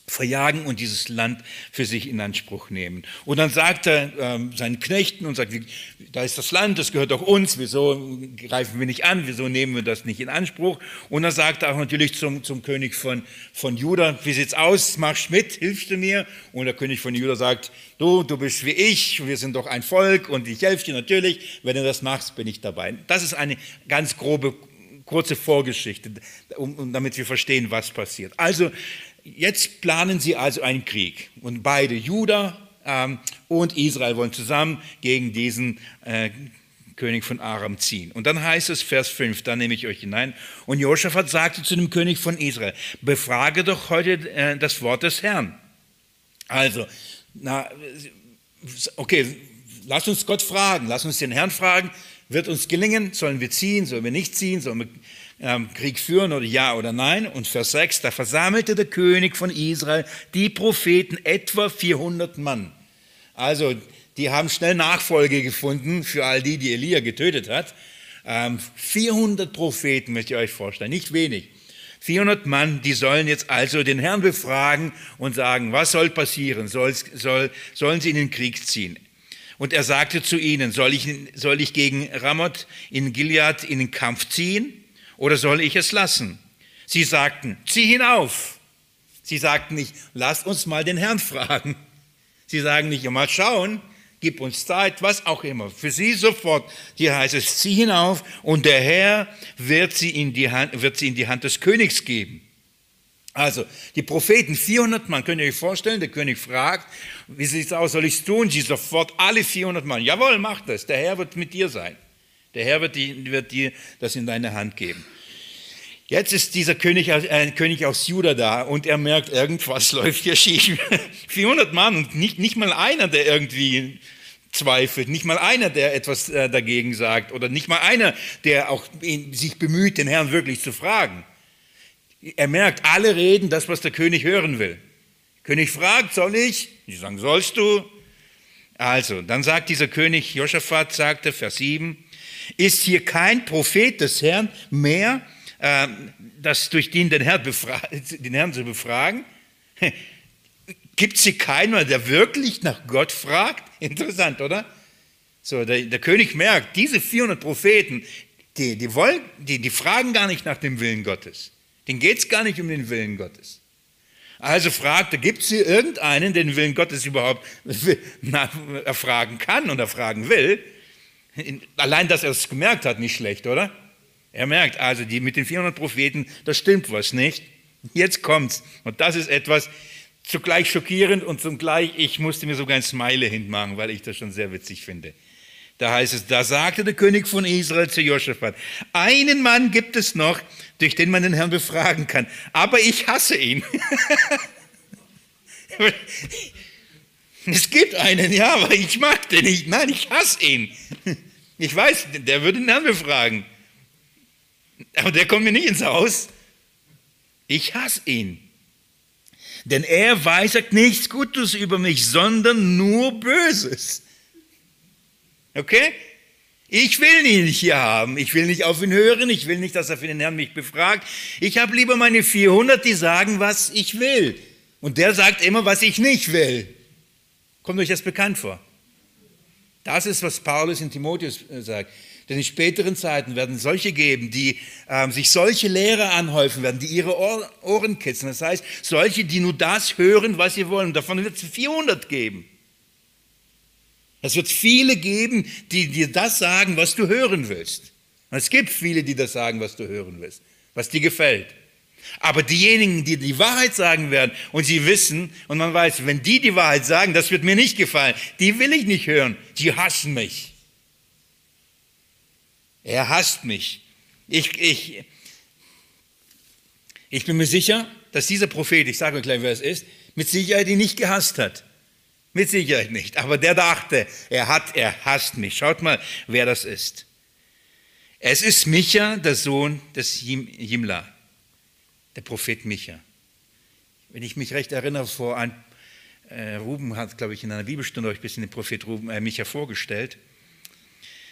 verjagen und dieses Land für sich in Anspruch nehmen. Und dann sagt er ähm, seinen Knechten und sagt, da ist das Land, das gehört doch uns, wieso greifen wir nicht an, wieso nehmen wir das nicht in Anspruch? Und dann sagt er auch natürlich zum, zum König von, von Juda, wie sieht's aus, machst mit, hilfst du mir? Und der König von Juda sagt, du, du bist wie ich, wir sind doch ein Volk und ich helfe dir natürlich, wenn du das machst, bin ich dabei. Das ist eine ganz grobe kurze Vorgeschichte, um, um, damit wir verstehen, was passiert. Also, jetzt planen sie also einen Krieg und beide, Juda ähm, und Israel, wollen zusammen gegen diesen äh, König von Aram ziehen. Und dann heißt es, Vers 5, da nehme ich euch hinein. Und Josaphat sagte zu dem König von Israel, befrage doch heute äh, das Wort des Herrn. Also, na, okay, lass uns Gott fragen, lass uns den Herrn fragen, wird uns gelingen? Sollen wir ziehen? Sollen wir nicht ziehen? Sollen wir ähm, Krieg führen oder ja oder nein? Und Vers 6, da versammelte der König von Israel die Propheten, etwa 400 Mann. Also, die haben schnell Nachfolge gefunden für all die, die Elia getötet hat. 400 ähm, Propheten möchte ich euch vorstellen, nicht wenig. 400 Mann, die sollen jetzt also den Herrn befragen und sagen, was soll passieren? Soll, soll, sollen sie in den Krieg ziehen? Und er sagte zu ihnen, soll ich, soll ich gegen Ramoth in Gilead in den Kampf ziehen oder soll ich es lassen? Sie sagten, zieh hinauf. Sie sagten nicht, lasst uns mal den Herrn fragen. Sie sagen nicht, mal schauen, gib uns Zeit, was auch immer. Für sie sofort, hier heißt es, zieh hinauf und der Herr wird sie in die Hand, wird sie in die Hand des Königs geben. Also, die Propheten, 400 Mann, könnt ihr euch vorstellen, der König fragt, wie sieht es aus, soll ich es tun? Sie sofort, alle 400 Mann, jawohl, mach das, der Herr wird mit dir sein. Der Herr wird, die, wird dir das in deine Hand geben. Jetzt ist dieser König, äh, König aus Juda da und er merkt, irgendwas läuft hier schief. 400 Mann und nicht, nicht mal einer, der irgendwie zweifelt, nicht mal einer, der etwas äh, dagegen sagt oder nicht mal einer, der auch sich bemüht, den Herrn wirklich zu fragen. Er merkt, alle reden das, was der König hören will. König fragt, soll ich? Die sagen, sollst du? Also, dann sagt dieser König, Josaphat sagte, Vers 7, ist hier kein Prophet des Herrn mehr, äh, das durch den den, Herrn, den Herrn zu befragen? Gibt es hier keinen, der wirklich nach Gott fragt? Interessant, oder? So, der, der König merkt, diese 400 Propheten, die, die, wollen, die, die fragen gar nicht nach dem Willen Gottes. Den geht es gar nicht um den Willen Gottes. Also fragt er, gibt es hier irgendeinen, den Willen Gottes überhaupt erfragen kann und erfragen will? Allein, dass er es gemerkt hat, nicht schlecht, oder? Er merkt also, die mit den 400 Propheten, da stimmt was nicht. Jetzt kommt's. Und das ist etwas zugleich schockierend und zugleich, ich musste mir sogar ein Smile hinmachen, weil ich das schon sehr witzig finde. Da heißt es, da sagte der König von Israel zu Josaphat, einen Mann gibt es noch, durch den man den Herrn befragen kann, aber ich hasse ihn. es gibt einen, ja, aber ich mag den nicht. Nein, ich hasse ihn. Ich weiß, der würde den Herrn befragen. Aber der kommt mir nicht ins Haus. Ich hasse ihn. Denn er weisert nichts Gutes über mich, sondern nur Böses. Okay? Ich will ihn nicht hier haben. Ich will nicht auf ihn hören. Ich will nicht, dass er für den Herrn mich befragt. Ich habe lieber meine 400, die sagen, was ich will. Und der sagt immer, was ich nicht will. Kommt euch das bekannt vor? Das ist, was Paulus in Timotheus äh, sagt. Denn in späteren Zeiten werden solche geben, die ähm, sich solche Lehrer anhäufen werden, die ihre Ohren kitzeln. Das heißt, solche, die nur das hören, was sie wollen. Davon wird es 400 geben. Es wird viele geben, die dir das sagen, was du hören willst. Und es gibt viele, die das sagen, was du hören willst. was dir gefällt. Aber diejenigen, die die Wahrheit sagen werden und sie wissen und man weiß, wenn die die Wahrheit sagen, das wird mir nicht gefallen, die will ich nicht hören, die hassen mich. Er hasst mich. Ich, ich, ich bin mir sicher, dass dieser Prophet, ich sage euch gleich, wer es ist, mit Sicherheit ihn nicht gehasst hat. Mit Sicherheit nicht. Aber der dachte, er hat, er hasst mich. Schaut mal, wer das ist. Es ist Micha, der Sohn des Jimla, der Prophet Micha. Wenn ich mich recht erinnere, vor ein, äh, Ruben hat, glaube ich, in einer Bibelstunde euch ein bisschen den Prophet Ruben, äh, Micha vorgestellt.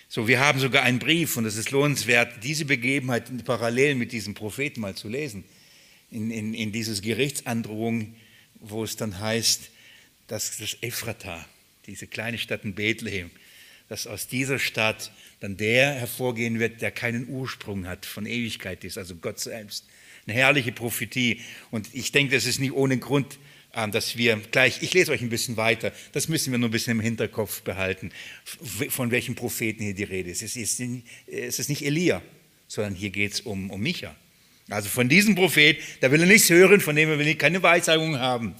So, wir haben sogar einen Brief und es ist lohnenswert, diese Begebenheit parallel mit diesem Propheten mal zu lesen. In, in, in dieses Gerichtsandrohung, wo es dann heißt, dass das Ephrata, diese kleine Stadt in Bethlehem, dass aus dieser Stadt dann der hervorgehen wird, der keinen Ursprung hat, von Ewigkeit ist, also Gott selbst. Eine herrliche Prophetie. Und ich denke, das ist nicht ohne Grund ähm, dass wir gleich, ich lese euch ein bisschen weiter, das müssen wir nur ein bisschen im Hinterkopf behalten, von welchen Propheten hier die Rede ist. Es ist, es ist nicht Elia, sondern hier geht es um, um Micha. Also von diesem Prophet, da will er nichts hören, von dem will er keine Weissagung haben.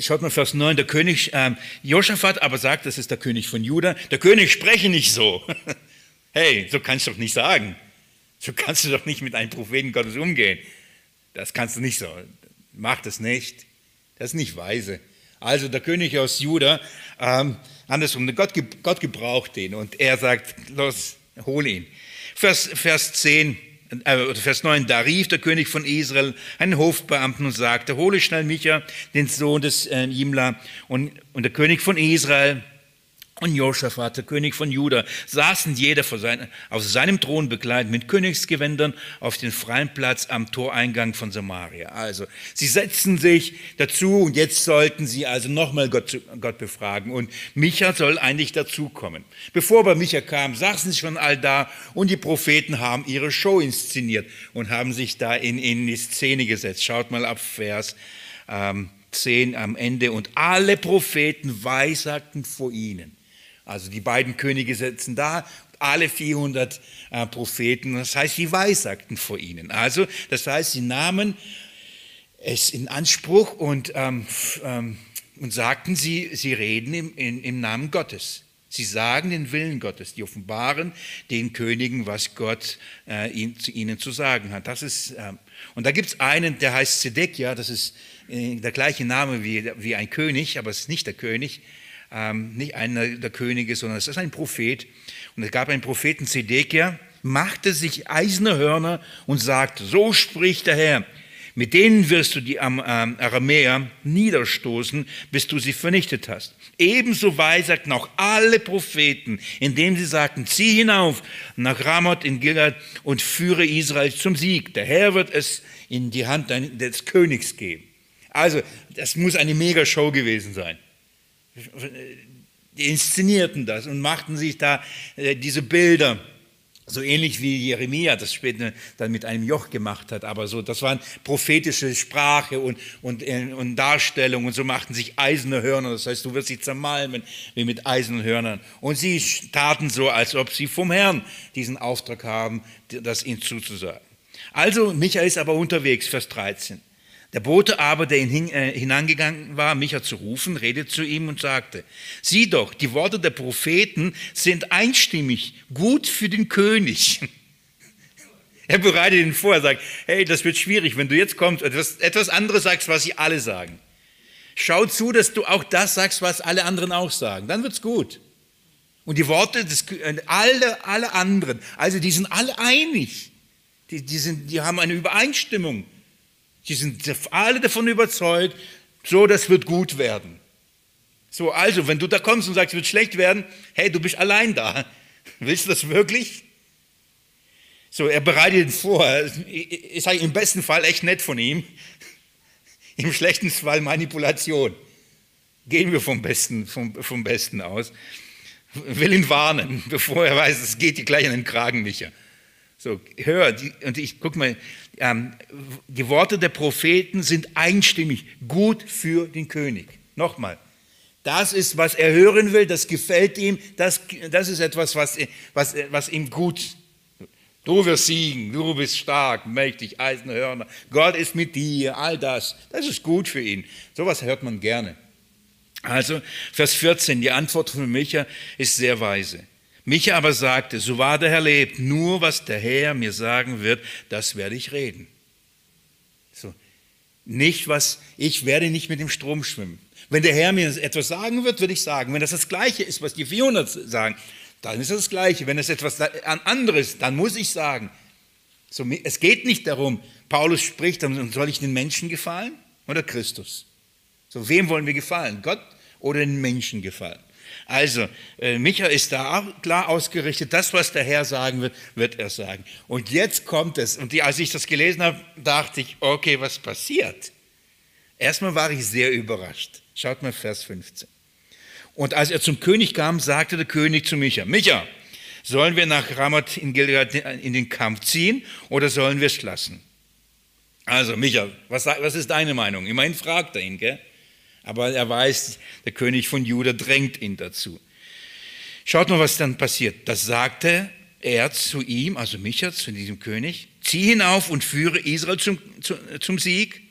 Schaut mal Vers 9, der König ähm, Josaphat aber sagt, das ist der König von Juda, der König spreche nicht so. hey, so kannst du doch nicht sagen. So kannst du doch nicht mit einem Propheten Gottes umgehen. Das kannst du nicht so macht es nicht. Das ist nicht weise. Also der König aus Juda, ähm, andersrum, Gott, Gott gebraucht ihn und er sagt, los, hol ihn. Vers, Vers 10, äh, Vers 9, da rief der König von Israel einen Hofbeamten und sagte, hole schnell Micha, den Sohn des äh, Jimla. Und, und der König von Israel und Josaphat, der König von Juda, saßen jeder sein, auf seinem Thron bekleidet mit Königsgewändern auf den freien Platz am Toreingang von Samaria. Also, sie setzten sich dazu und jetzt sollten sie also nochmal Gott, Gott befragen. Und Micha soll eigentlich dazukommen. Bevor aber Micha kam, saßen sie schon all da und die Propheten haben ihre Show inszeniert und haben sich da in, in die Szene gesetzt. Schaut mal ab Vers ähm, 10 am Ende. Und alle Propheten weissagten vor ihnen. Also die beiden Könige sitzen da, alle 400 äh, Propheten, das heißt, sie weissagten vor ihnen. Also, das heißt, sie nahmen es in Anspruch und, ähm, ähm, und sagten, sie, sie reden im, in, im Namen Gottes. Sie sagen den Willen Gottes, die offenbaren den Königen, was Gott äh, ihn, zu ihnen zu sagen hat. Das ist, äh, und da gibt es einen, der heißt Zedekia, das ist äh, der gleiche Name wie, wie ein König, aber es ist nicht der König ähm, nicht einer der Könige, sondern es ist ein Prophet. Und es gab einen Propheten Zedekia, machte sich eiserne Hörner und sagte, so spricht der Herr, mit denen wirst du die Aramäer niederstoßen, bis du sie vernichtet hast. Ebenso weisagten auch alle Propheten, indem sie sagten, zieh hinauf nach Ramoth in Gilad und führe Israel zum Sieg. Der Herr wird es in die Hand des Königs geben. Also, das muss eine Megashow gewesen sein die inszenierten das und machten sich da äh, diese Bilder. So ähnlich wie Jeremia das später dann mit einem Joch gemacht hat, aber so, das waren prophetische Sprache und, und, äh, und Darstellung und so machten sich eiserne Hörner, das heißt, du wirst sie zermalmen wie mit eisernen Hörnern. Und sie taten so, als ob sie vom Herrn diesen Auftrag haben, das ihnen zuzusagen. Also, Michael ist aber unterwegs, Vers 13. Der Bote aber, der ihn äh, hinangegangen war, Micha zu rufen, redete zu ihm und sagte, sieh doch, die Worte der Propheten sind einstimmig, gut für den König. Er bereitet ihn vor, er sagt, hey, das wird schwierig, wenn du jetzt kommst und etwas, etwas anderes sagst, was sie alle sagen. Schau zu, dass du auch das sagst, was alle anderen auch sagen. Dann wird's gut. Und die Worte des, äh, alle, alle anderen, also die sind alle einig. Die, die, sind, die haben eine Übereinstimmung. Sie sind alle davon überzeugt, so, das wird gut werden. So, also, wenn du da kommst und sagst, es wird schlecht werden, hey, du bist allein da. Willst du das wirklich? So, er bereitet ihn vor. Sage im besten Fall echt nett von ihm. Im schlechten Fall Manipulation. Gehen wir vom Besten, vom, vom Besten aus. Will ihn warnen, bevor er weiß, es geht dir gleich an den Kragen, Micha. So, hör, die, und ich guck mal, ähm, die Worte der Propheten sind einstimmig gut für den König. Nochmal, das ist, was er hören will, das gefällt ihm, das, das ist etwas, was, was, was ihm gut Du wirst siegen, du bist stark, mächtig, Eisenhörner. Gott ist mit dir, all das. Das ist gut für ihn. Sowas hört man gerne. Also, Vers 14, die Antwort von Micha ist sehr weise. Micha aber sagte, so wahr der Herr lebt, nur was der Herr mir sagen wird, das werde ich reden. So. Nicht was, ich werde nicht mit dem Strom schwimmen. Wenn der Herr mir etwas sagen wird, würde ich sagen. Wenn das das Gleiche ist, was die 400 sagen, dann ist es das Gleiche. Wenn es etwas anderes, dann muss ich sagen. So, es geht nicht darum, Paulus spricht, dann soll ich den Menschen gefallen oder Christus? So, wem wollen wir gefallen? Gott oder den Menschen gefallen? Also, äh, Micha ist da klar ausgerichtet, das, was der Herr sagen wird, wird er sagen. Und jetzt kommt es, und die, als ich das gelesen habe, dachte ich, okay, was passiert? Erstmal war ich sehr überrascht. Schaut mal Vers 15. Und als er zum König kam, sagte der König zu Micha, Micha, sollen wir nach Ramat in Gilead in den Kampf ziehen oder sollen wir es lassen? Also, Micha, was, was ist deine Meinung? Immerhin fragt er ihn, gell? Aber er weiß, der König von Juda drängt ihn dazu. Schaut mal, was dann passiert. Das sagte er zu ihm, also Micha, zu diesem König, zieh hinauf und führe Israel zum, zum Sieg,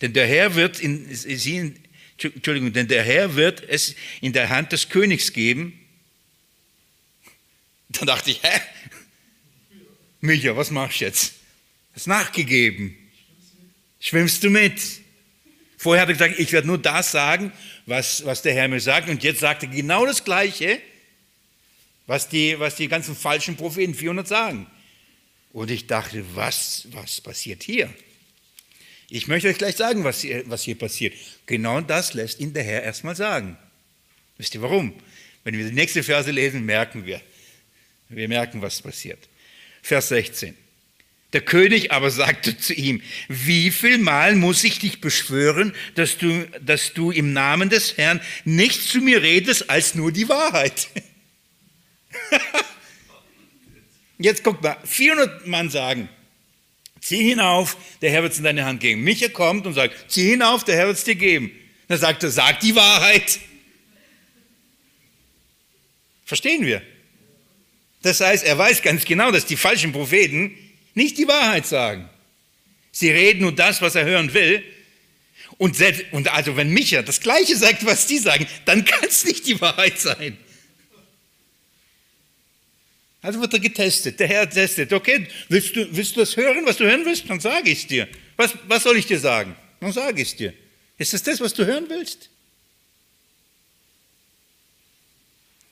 denn der Herr wird in, sie, Entschuldigung, denn der Herr wird es in der Hand des Königs geben. Dann dachte ich, hä? Micha, was machst du jetzt? Hast nachgegeben. Schwimmst du mit? Vorher hat er gesagt, ich werde nur das sagen, was, was der Herr mir sagt. Und jetzt sagt er genau das Gleiche, was die, was die ganzen falschen Propheten 400 sagen. Und ich dachte, was, was passiert hier? Ich möchte euch gleich sagen, was hier, was hier passiert. Genau das lässt ihn der Herr erstmal sagen. Wisst ihr warum? Wenn wir die nächste Verse lesen, merken wir. Wir merken, was passiert. Vers 16. Der König aber sagte zu ihm, wie viel Mal muss ich dich beschwören, dass du, dass du im Namen des Herrn nicht zu mir redest als nur die Wahrheit? Jetzt guckt mal, 400 Mann sagen, zieh hinauf, der Herr wird es in deine Hand geben. Micha kommt und sagt, zieh hinauf, der Herr wird es dir geben. Dann sagt er, sag die Wahrheit. Verstehen wir? Das heißt, er weiß ganz genau, dass die falschen Propheten nicht die Wahrheit sagen. Sie reden nur das, was er hören will. Und, selbst, und also wenn Micha das Gleiche sagt, was die sagen, dann kann es nicht die Wahrheit sein. Also wird er getestet. Der Herr testet. Okay, willst du, willst du das hören, was du hören willst? Dann sage ich es dir. Was, was soll ich dir sagen? Dann sage ich es dir. Ist das das, was du hören willst?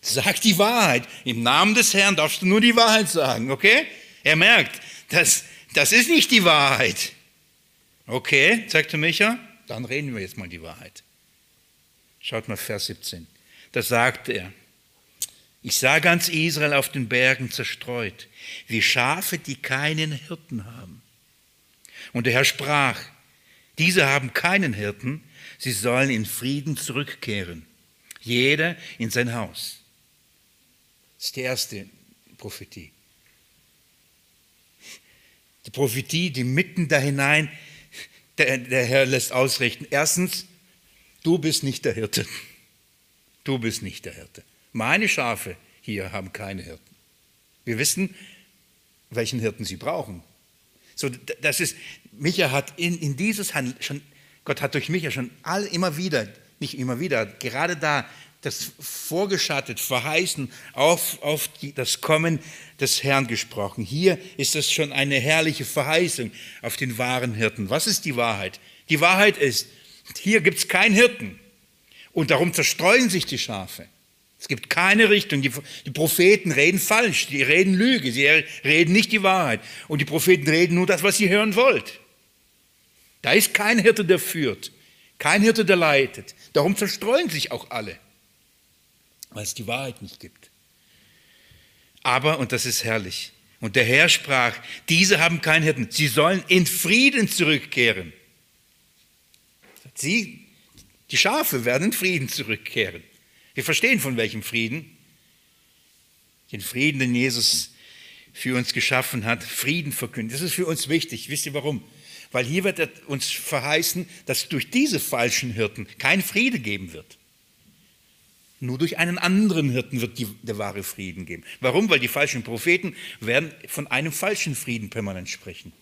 Sag die Wahrheit. Im Namen des Herrn darfst du nur die Wahrheit sagen, okay? Er merkt, das, das ist nicht die Wahrheit. Okay, sagte Micha, dann reden wir jetzt mal die Wahrheit. Schaut mal Vers 17. Da sagte er, ich sah ganz Israel auf den Bergen zerstreut, wie Schafe, die keinen Hirten haben. Und der Herr sprach, diese haben keinen Hirten, sie sollen in Frieden zurückkehren, jeder in sein Haus. Das ist die erste Prophetie. Die Prophetie, die mitten da hinein, der, der Herr lässt ausrichten. Erstens, du bist nicht der Hirte. Du bist nicht der Hirte. Meine Schafe hier haben keine Hirten. Wir wissen, welchen Hirten sie brauchen. So, das ist, Micha hat in, in dieses Handeln schon, Gott hat durch Micha schon all, immer wieder, nicht immer wieder, gerade da das vorgeschattet, verheißen, auf, auf die, das Kommen des Herrn gesprochen. Hier ist es schon eine herrliche Verheißung auf den wahren Hirten. Was ist die Wahrheit? Die Wahrheit ist, hier gibt es keinen Hirten und darum zerstreuen sich die Schafe. Es gibt keine Richtung. Die, die, Propheten reden falsch, die reden Lüge, sie reden nicht die Wahrheit. Und die Propheten reden nur das, was ihr hören wollt. Da ist kein Hirte, der führt, kein Hirte, der leitet. Darum zerstreuen sich auch alle weil es die Wahrheit nicht gibt. Aber, und das ist herrlich, und der Herr sprach, diese haben keinen Hirten, sie sollen in Frieden zurückkehren. Sie, die Schafe werden in Frieden zurückkehren. Wir verstehen von welchem Frieden. Den Frieden, den Jesus für uns geschaffen hat, Frieden verkündet. Das ist für uns wichtig. Wisst ihr warum? Weil hier wird uns verheißen, dass durch diese falschen Hirten kein Friede geben wird. Nur durch einen anderen Hirten wird die, der wahre Frieden geben. Warum? Weil die falschen Propheten werden von einem falschen Frieden permanent sprechen.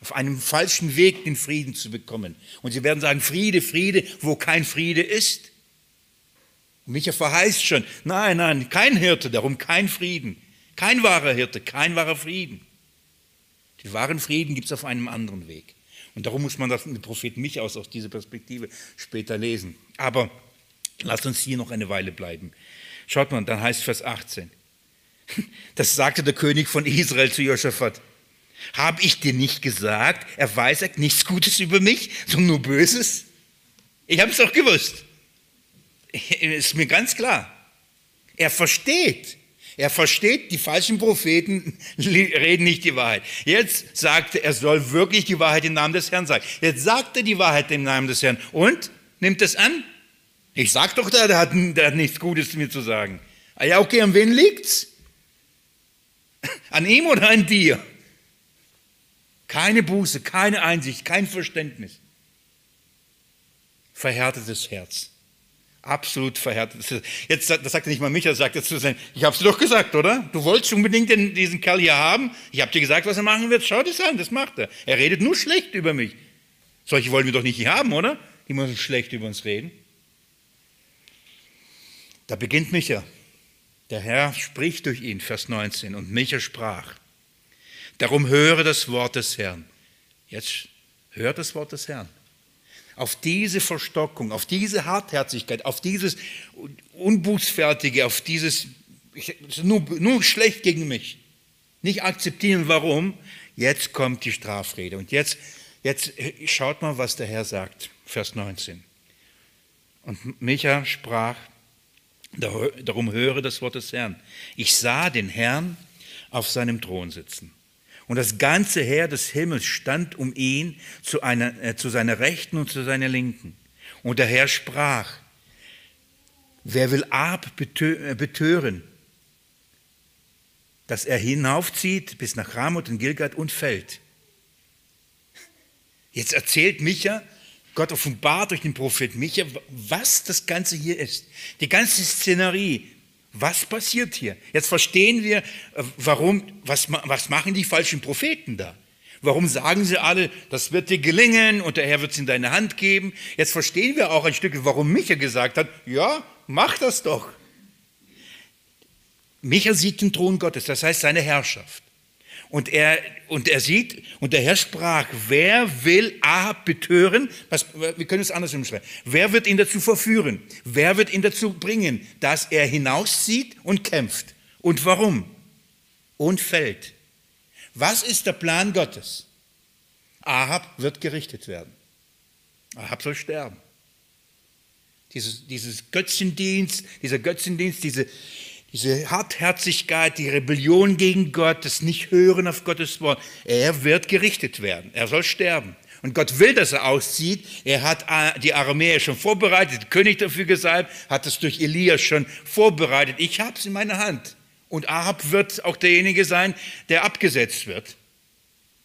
Auf einem falschen Weg den Frieden zu bekommen. Und sie werden sagen, Friede, Friede, wo kein Friede ist. Und Micha verheißt schon, nein, nein, kein Hirte, darum kein Frieden. Kein wahrer Hirte, kein wahrer Frieden. Den wahren Frieden gibt es auf einem anderen Weg. Und darum muss man das den Propheten Micha aus, aus dieser Perspektive später lesen. Aber lasst uns hier noch eine Weile bleiben. Schaut mal, dann heißt Vers 18. Das sagte der König von Israel zu Josaphat. Habe ich dir nicht gesagt, er weiß nichts Gutes über mich, sondern nur Böses? Ich habe es doch gewusst. Ist mir ganz klar. Er versteht. Er versteht, die falschen Propheten reden nicht die Wahrheit. Jetzt sagt er, er soll wirklich die Wahrheit im Namen des Herrn sagen. Jetzt sagt er die Wahrheit im Namen des Herrn und nimmt es an. Ich sag doch, der hat, der hat nichts Gutes mir zu sagen. Ah ja, okay, an wen liegt's? An ihm oder an dir? Keine Buße, keine Einsicht, kein Verständnis. Verhärtetes Herz. Absolut verhärtetes Herz. Jetzt, das sagt nicht mal Micha, sagt jetzt zu sein, ich habe es dir doch gesagt, oder? Du wolltest unbedingt den, diesen Kerl hier haben. Ich habe dir gesagt, was er machen wird. Schau das an, das macht er. Er redet nur schlecht über mich. Solche wollen wir doch nicht hier haben, oder? Die müssen schlecht über uns reden. Da beginnt Micha. Der Herr spricht durch ihn, Vers 19. Und Micha sprach. Darum höre das Wort des Herrn. Jetzt hört das Wort des Herrn. Auf diese Verstockung, auf diese Hartherzigkeit, auf dieses Unbußfertige, auf dieses nur, nur schlecht gegen mich. Nicht akzeptieren, warum. Jetzt kommt die Strafrede. Und jetzt, jetzt schaut mal, was der Herr sagt. Vers 19. Und Micha sprach, darum höre das Wort des Herrn. Ich sah den Herrn auf seinem Thron sitzen und das ganze Heer des Himmels stand um ihn zu, einer, äh, zu seiner Rechten und zu seiner Linken. Und der Herr sprach, wer will Ab äh, betören, dass er hinaufzieht bis nach Ramoth und Gilgad und fällt. Jetzt erzählt Micha, Gott offenbart durch den Prophet Micha, was das Ganze hier ist. Die ganze Szenerie, was passiert hier? Jetzt verstehen wir, äh, warum, was, was machen die falschen Propheten da? Warum sagen sie alle, das wird dir gelingen und der Herr wird es in deine Hand geben? Jetzt verstehen wir auch ein Stück, warum Micha gesagt hat, ja, mach das doch. Micha sieht den Thron Gottes, das heißt seine Herrschaft. Und er, und er sieht, und der Herr sprach, wer will Ahab betören? Was, wir können es anders umschreiben. Wer wird ihn dazu verführen? Wer wird ihn dazu bringen, dass er hinauszieht und kämpft? Und warum? Und fällt. Was ist der Plan Gottes? Ahab wird gerichtet werden. Ahab soll sterben. Dieses, dieses Götzendienst, dieser Götzendienst, diese, diese Hartherzigkeit, die Rebellion gegen Gott, das Nicht-Hören auf Gottes Wort, er wird gerichtet werden. Er soll sterben. Und Gott will, dass er auszieht. Er hat äh, die Armee schon vorbereitet, den König dafür gesalbt, hat es durch Elias schon vorbereitet. Ich habe es in meiner Hand. Und Ahab wird auch derjenige sein, der abgesetzt wird.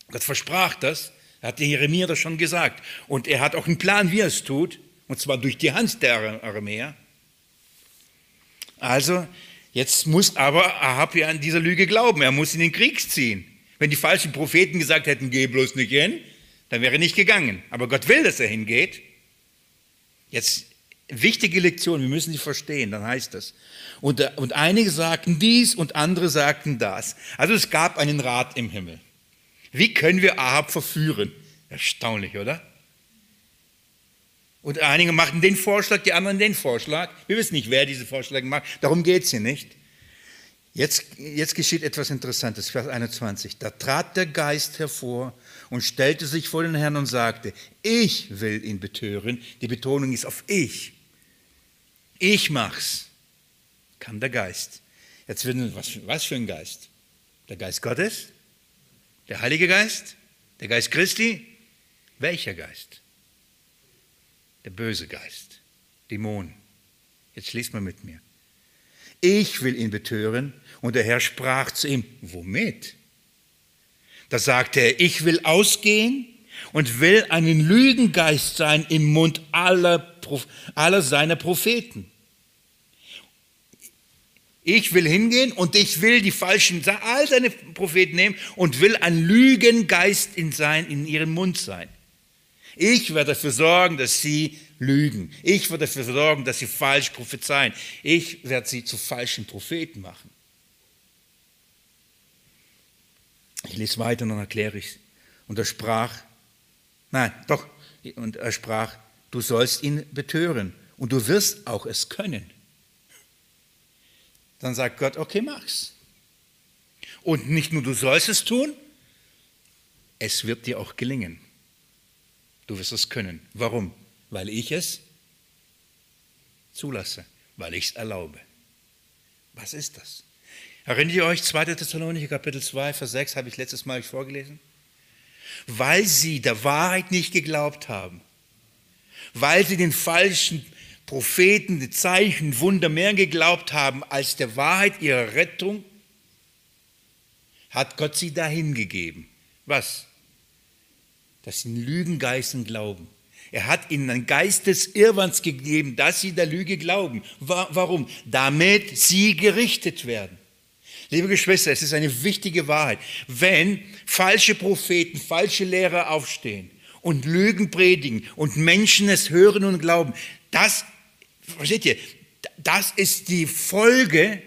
Gott versprach das. Hat Jeremia das schon gesagt. Und er hat auch einen Plan, wie er es tut. Und zwar durch die Hand der Armee. Also, Jetzt muss aber Ahab ja an dieser Lüge glauben. Er muss in den Krieg ziehen. Wenn die falschen Propheten gesagt hätten, geh bloß nicht hin, dann wäre er nicht gegangen. Aber Gott will, dass er hingeht. Jetzt wichtige Lektion, wir müssen sie verstehen, dann heißt das. Und, und einige sagten dies und andere sagten das. Also es gab einen Rat im Himmel. Wie können wir Ahab verführen? Erstaunlich, oder? Und einige machten den Vorschlag, die anderen den Vorschlag. Wir wissen nicht, wer diese Vorschläge macht. Darum geht es hier nicht. Jetzt, jetzt geschieht etwas Interessantes, Vers 21. Da trat der Geist hervor und stellte sich vor den Herrn und sagte, ich will ihn betören. Die Betonung ist auf ich. Ich mach's. Kam der Geist. Jetzt wird was, was für ein Geist? Der Geist Gottes? Der Heilige Geist? Der Geist Christi? Welcher Geist? Der böse Geist, Dämon. Jetzt liest mal mit mir. Ich will ihn betören. Und der Herr sprach zu ihm, womit? Da sagte er, ich will ausgehen und will einen Lügengeist sein im Mund aller, aller seiner Propheten. Ich will hingehen und ich will die falschen, all seine Propheten nehmen und will ein Lügengeist in, sein, in ihrem Mund sein. Ich werde dafür sorgen, dass sie lügen. Ich werde dafür sorgen, dass sie falsch prophezeien. Ich werde sie zu falschen Propheten machen. Ich lese weiter und dann erkläre ich es. Und er sprach, nein, doch, und er sprach, du sollst ihn betören und du wirst auch es können. Dann sagt Gott, okay, mach's. Und nicht nur du sollst es tun, es wird dir auch gelingen. Du wirst es können. Warum? Weil ich es zulasse, weil ich es erlaube. Was ist das? Erinnert ihr euch, 2. Thessalonicher Kapitel 2, Vers 6, habe ich letztes Mal vorgelesen? Weil sie der Wahrheit nicht geglaubt haben, weil sie den falschen Propheten, die Zeichen, Wunder mehr geglaubt haben als der Wahrheit ihrer Rettung, hat Gott sie dahin gegeben. Was? Dass sie in Lügengeistern glauben. Er hat ihnen einen Geist des Irrwands gegeben, dass sie der Lüge glauben. Warum? Damit sie gerichtet werden. Liebe Geschwister, es ist eine wichtige Wahrheit. Wenn falsche Propheten, falsche Lehrer aufstehen und Lügen predigen und Menschen es hören und glauben, das, versteht ihr, das ist die Folge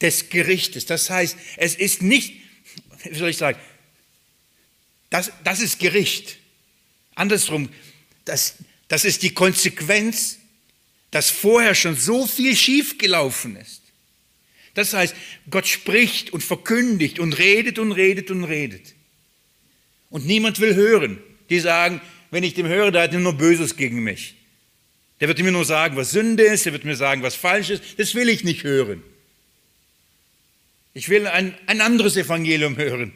des Gerichtes. Das heißt, es ist nicht, wie soll ich sagen, das, das ist Gericht. Andersrum, das, das ist die Konsequenz, dass vorher schon so viel schiefgelaufen ist. Das heißt, Gott spricht und verkündigt und redet und redet und redet. Und niemand will hören. Die sagen, wenn ich dem höre, der hat nur Böses gegen mich. Der wird mir nur sagen, was Sünde ist, der wird mir sagen, was falsch ist. Das will ich nicht hören. Ich will ein, ein anderes Evangelium hören.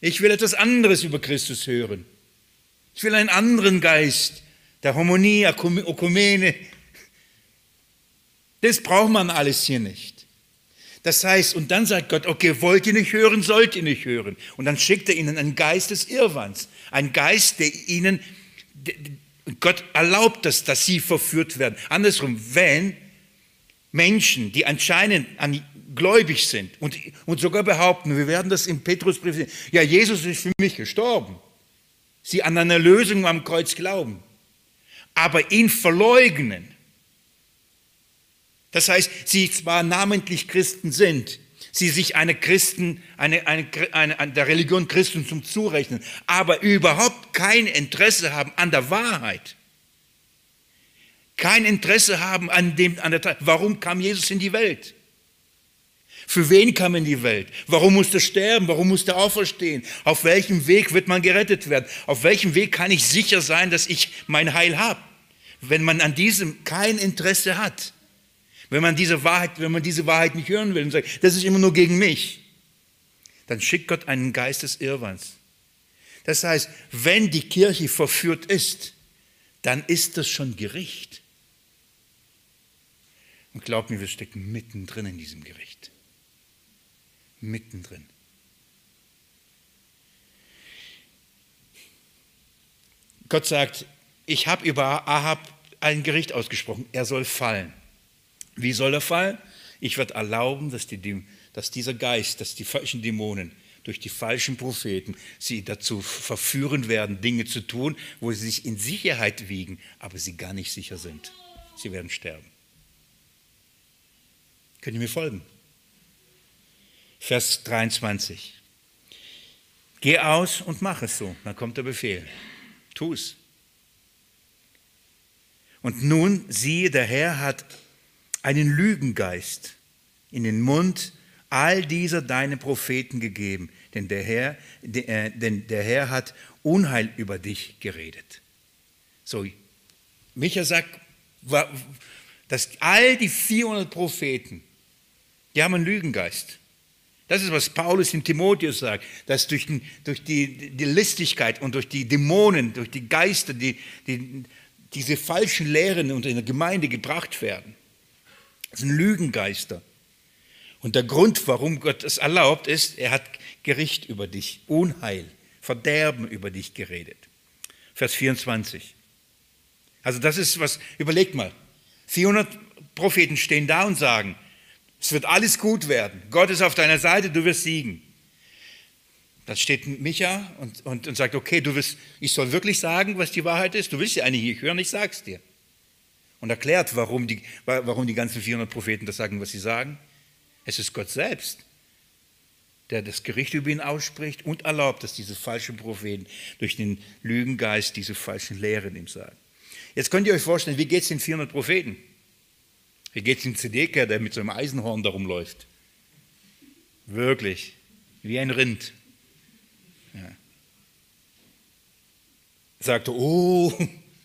Ich will etwas anderes über Christus hören. Ich will einen anderen Geist der Harmonie, Ökumene. Das braucht man alles hier nicht. Das heißt, und dann sagt Gott, okay, wollt ihr nicht hören, sollt ihr nicht hören. Und dann schickt er ihnen einen Geist des Irrwands, einen Geist, der ihnen, Gott erlaubt das, dass sie verführt werden. Andersrum, wenn Menschen, die anscheinend an, gläubig sind und, und sogar behaupten, wir werden das im Petrusbrief sehen, ja, Jesus ist für mich gestorben. Sie an eine Lösung am Kreuz glauben, aber ihn verleugnen das heißt, sie zwar namentlich Christen sind, sie sich eine Christen, eine, eine, eine, der Religion Christentum zurechnen, aber überhaupt kein Interesse haben an der Wahrheit. Kein Interesse haben an dem, an der, warum kam Jesus in die Welt? Für wen kam in die Welt? Warum musste er sterben? Warum musste er auferstehen? Auf welchem Weg wird man gerettet werden? Auf welchem Weg kann ich sicher sein, dass ich mein Heil habe? Wenn man an diesem kein Interesse hat, wenn man diese Wahrheit, wenn man diese Wahrheit nicht hören will und sagt, das ist immer nur gegen mich, dann schickt Gott einen Geist des Irrwands. Das heißt, wenn die Kirche verführt ist, dann ist das schon Gericht. Und glaub mir, wir stecken mittendrin in diesem Gericht. Mittendrin. Gott sagt, ich habe über Ahab ein Gericht ausgesprochen, er soll fallen. Wie soll er fallen? Ich werde erlauben, dass, die, dass dieser Geist, dass die falschen Dämonen durch die falschen Propheten sie dazu verführen werden, Dinge zu tun, wo sie sich in Sicherheit wiegen, aber sie gar nicht sicher sind. Sie werden sterben. Könnt ihr mir folgen? Vers 23. Geh aus und mach es so. Dann kommt der Befehl. Tu es. Und nun siehe, der Herr hat einen Lügengeist in den Mund all dieser deine Propheten gegeben, denn der Herr, äh, denn der Herr hat Unheil über dich geredet. So, Micha sagt, dass all die 400 Propheten, die haben einen Lügengeist. Das ist, was Paulus in Timotheus sagt, dass durch, durch die, die, Listigkeit und durch die Dämonen, durch die Geister, die, die diese falschen Lehren unter der Gemeinde gebracht werden. Das sind Lügengeister. Und der Grund, warum Gott es erlaubt, ist, er hat Gericht über dich, Unheil, Verderben über dich geredet. Vers 24. Also das ist was, überlegt mal. 400 Propheten stehen da und sagen, Es wird alles gut werden. Gott ist auf deiner Seite, du wirst siegen. Dann steht Micha und, und, und sagt, okay, du wirst, ich soll wirklich sagen, was die Wahrheit ist. Du willst ja eigentlich nicht hören, ich sag's dir. Und erklärt, warum die, warum die ganzen 400 Propheten das sagen, was sie sagen. Es ist Gott selbst, der das Gericht über ihn ausspricht und erlaubt, dass diese falschen Propheten durch den Lügengeist diese falschen Lehren ihm sagen. Jetzt könnt ihr euch vorstellen, wie geht es den 400 Propheten? Wie geht es dem Zedeker, der mit so einem Eisenhorn darum läuft? Wirklich, wie ein Rind. Ja. Sagte, oh,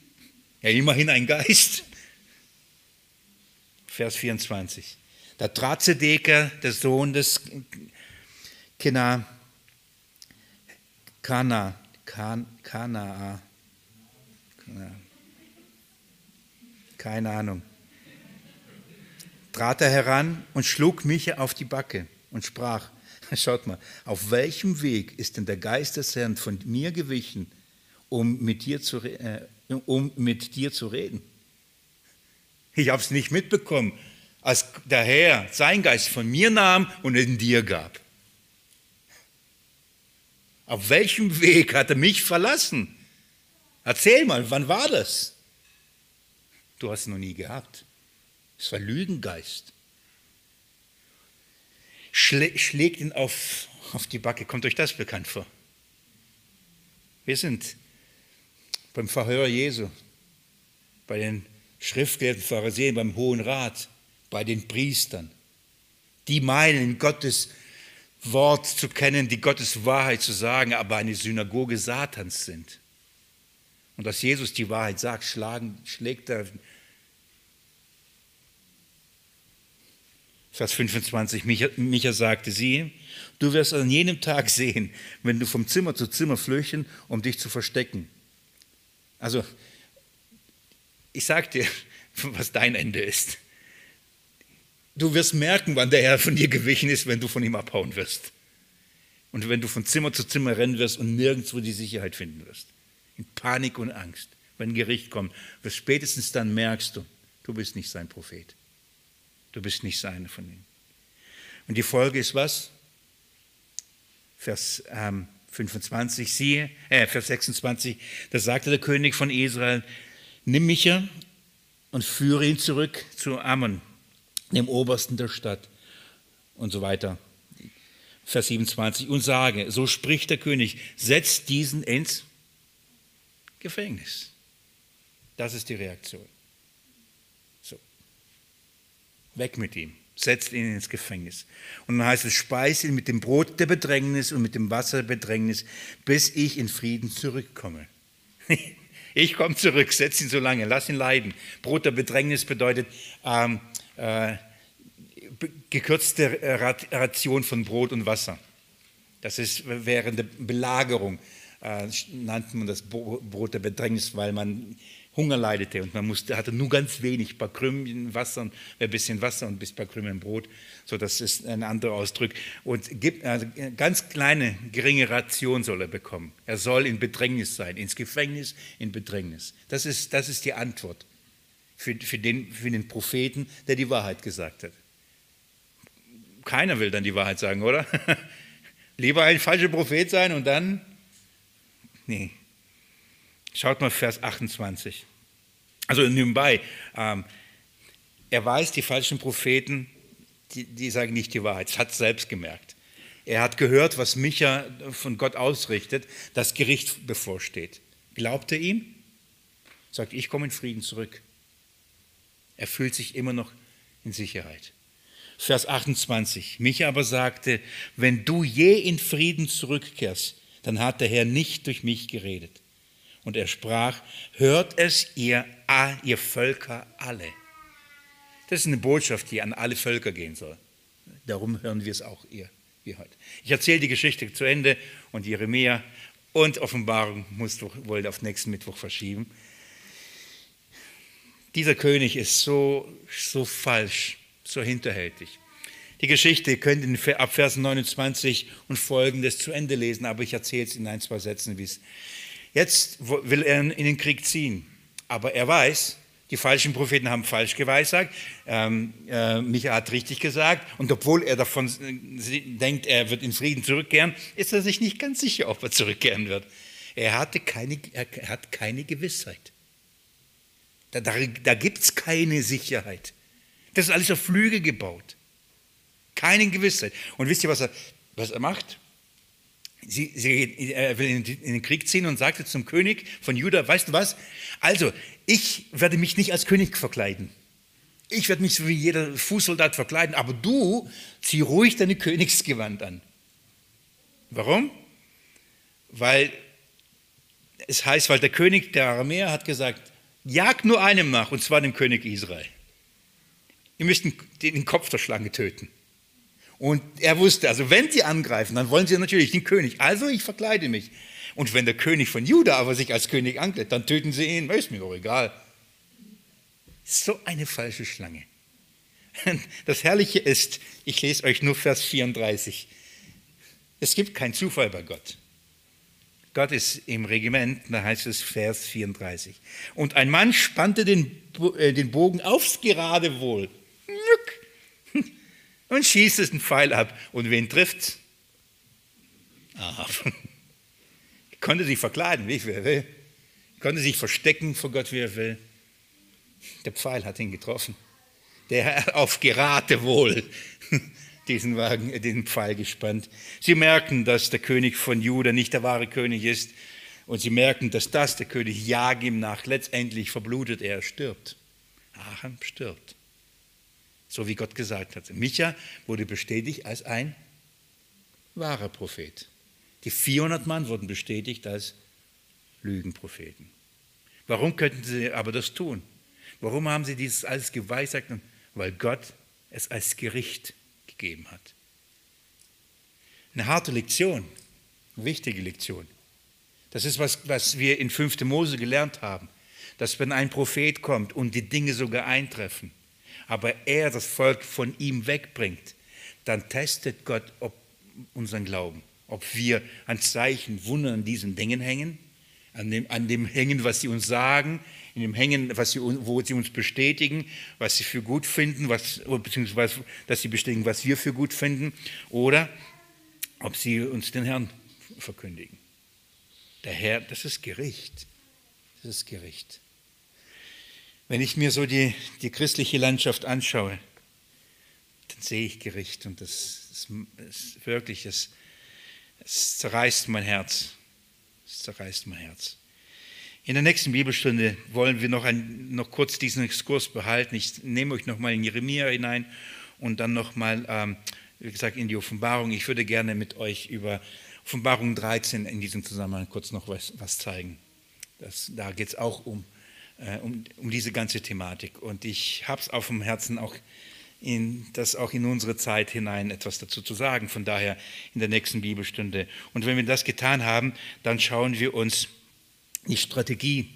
ja, immerhin ein Geist. Vers 24. Da trat Zedeker, der Sohn des Kina, Kana, kan, Kana, keine Ahnung, trat er heran und schlug mich auf die Backe und sprach, schaut mal, auf welchem Weg ist denn der Geist des Herrn von mir gewichen, um mit dir zu, äh, um mit dir zu reden? Ich habe es nicht mitbekommen, als der Herr sein Geist von mir nahm und in dir gab. Auf welchem Weg hat er mich verlassen? Erzähl mal, wann war das? Du hast es noch nie gehabt. Es war Lügengeist. Schlä schlägt ihn auf, auf die Backe. Kommt euch das bekannt vor? Wir sind beim Verhör Jesu, bei den Schriftgelehrten Pharisäern, beim Hohen Rat, bei den Priestern. Die meinen, Gottes Wort zu kennen, die Gottes Wahrheit zu sagen, aber eine Synagoge Satans sind. Und dass Jesus die Wahrheit sagt, schlagen, schlägt er. Vers 25, Micha, Micha sagte sie, du wirst an jenem Tag sehen, wenn du vom Zimmer zu Zimmer flüchten, um dich zu verstecken. Also, ich sage dir, was dein Ende ist. Du wirst merken, wann der Herr von dir gewichen ist, wenn du von ihm abhauen wirst. Und wenn du von Zimmer zu Zimmer rennen wirst und nirgendwo die Sicherheit finden wirst. In Panik und Angst. Wenn Gericht kommt, wirst spätestens dann merkst du, du bist nicht sein Prophet. Du bist nicht seine von ihm. Und die Folge ist was? Vers ähm, 25, siehe, äh, Vers 26, da sagte der König von Israel, nimm Micha und führe ihn zurück zu Ammon, dem Obersten der Stadt und so weiter. Vers 27, und sage, so spricht der König, setzt diesen ins Gefängnis. Das ist die Reaktion. Weg mit ihm. Setzt ihn ins Gefängnis. Und dann heißt es, speise ihn mit dem Brot der Bedrängnis und mit dem Wasser der Bedrängnis, bis ich in Frieden zurückkomme. Ich komme zurück, setz ihn so lange, lass ihn leiden. Brot der Bedrängnis bedeutet, ähm, äh, gekürzte Ration von Brot und Wasser. Das ist während der Belagerung, äh, nannte man das Brot der Bedrängnis, weil man Hunger leidete und man musste, hatte nur ganz wenig, ein paar Krümmen Wasser, ein bisschen Wasser und ein paar Krümmen Brot. So, das ist ein anderer Ausdruck. Und gibt, also ganz kleine, geringe Ration soll er bekommen. Er soll in Bedrängnis sein, ins Gefängnis, in Bedrängnis. Das ist, das ist die Antwort für, für, den, für den Propheten, der die Wahrheit gesagt hat. Keiner will dann die Wahrheit sagen, oder? Lieber ein falscher Prophet sein und dann. Nee. Schaut mal Vers 28. Also nebenbei, ähm, er weiß, die falschen Propheten, die, die sagen nicht die Wahrheit. Das hat selbst gemerkt. Er hat gehört, was Micha von Gott ausrichtet, das Gericht bevorsteht. Glaubt er ihm? Sagt, ich komme in Frieden zurück. Er fühlt sich immer noch in Sicherheit. Vers 28. Mich aber sagte, wenn du je in Frieden zurückkehrst, dann hat der Herr nicht durch mich geredet. Und er sprach, hört es ihr, ihr Völker alle. Das ist eine Botschaft, die an alle Völker gehen soll. Darum hören wir es auch ihr, wie heute. Ich erzähle die Geschichte zu Ende und Jeremia und Offenbarung muss wohl auf nächsten Mittwoch verschieben. Dieser König ist so, so falsch, so hinterhältig. Die Geschichte könnt ihr ab Vers 29 und folgendes zu Ende lesen, aber ich erzähle es in ein, zwei Sätzen, wie es. Jetzt will er in den Krieg ziehen, aber er weiß, Die falschen Propheten haben falsch geweissagt. Ähm, äh, Micha hat richtig gesagt. Und obwohl er davon äh, denkt, er wird in Frieden zurückkehren, ist er sich nicht ganz sicher, ob er zurückkehren wird. Er, hatte keine, er hat keine Gewissheit. Da, da, da gibt es keine Sicherheit. Das ist alles auf Flüge gebaut. Keine Gewissheit. Und wisst ihr, was er, was er macht? Sie, sie, er will in den Krieg ziehen und sagte zum König von Juda, weißt du was? Also, ich werde mich nicht als König verkleiden. Ich werde mich so wie jeder Fußsoldat verkleiden, aber du zieh ruhig deine Königsgewand an. Warum? Weil es heißt, weil der König der Aramäer hat gesagt, jagt nur einem nach, und zwar dem König Israel. Ihr müsst den Kopf der Schlange töten. Und er wusste, also wenn sie angreifen, dann wollen sie natürlich den König. Also ich verkleide mich. Und wenn der König von Juda aber sich als König ankleidet, dann töten sie ihn. Ist mir doch egal. So eine falsche Schlange. Das Herrliche ist, ich lese euch nur Vers 34. Es gibt keinen Zufall bei Gott. Gott ist im Regiment, da heißt es Vers 34. Und ein Mann spannte den, äh, den Bogen aufs Geradewohl und schießt es einen Pfeil ab. Und wen trifft's? Ahab. konnte sich verkleiden, wie er will. konnte sich verstecken vor Gott, wie er will. Der Pfeil hat ihn getroffen. Der auf Geratewohl diesen Wagen, äh, den Pfeil gespannt. Sie merken, dass der König von Juda nicht der wahre König ist. Und sie merken, dass das der König Jag ihm nach. Letztendlich verblutet er, stirbt. Ahab stirbt so wie Gott gesagt hatte. Micha wurde bestätigt als ein wahrer Prophet. Die 400 Mann wurden bestätigt als Lügenpropheten. Warum könnten sie aber das tun? Warum haben sie dieses alles geweissagt? Weil Gott es als Gericht gegeben hat. Eine harte Lektion, eine wichtige Lektion. Das ist was, was wir in 5. Mose gelernt haben, dass wenn ein Prophet kommt und die Dinge sogar eintreffen, aber er das Volk von ihm wegbringt, dann testet Gott ob unseren Glauben, ob wir an Zeichen, Wunder an diesen Dingen hängen, an dem, an dem hängen, was sie uns sagen, in dem hängen, was sie, wo sie uns bestätigen, was sie für gut finden, was, beziehungsweise dass sie bestätigen, was wir für gut finden, oder ob sie uns den Herrn verkündigen. Der Herr, das ist Gericht. Das ist Gericht. Wenn ich mir so die, die christliche Landschaft anschaue, dann sehe ich Gericht und das, das ist wirklich, das zerreißt mein Herz. Es zerreißt mein Herz. In der nächsten Bibelstunde wollen wir noch, ein, noch kurz diesen Exkurs behalten. Ich nehme euch nochmal in Jeremia hinein und dann nochmal, ähm, wie gesagt, in die Offenbarung. Ich würde gerne mit euch über Offenbarung 13 in diesem Zusammenhang kurz noch was, was zeigen. Das, da geht es auch um äh, um, um diese ganze Thematik. Und ich habe es auf dem Herzen, auch in, das auch in unsere Zeit hinein etwas dazu zu sagen. Von daher in der nächsten Bibelstunde. Und wenn wir das getan haben, dann schauen wir uns die Strategie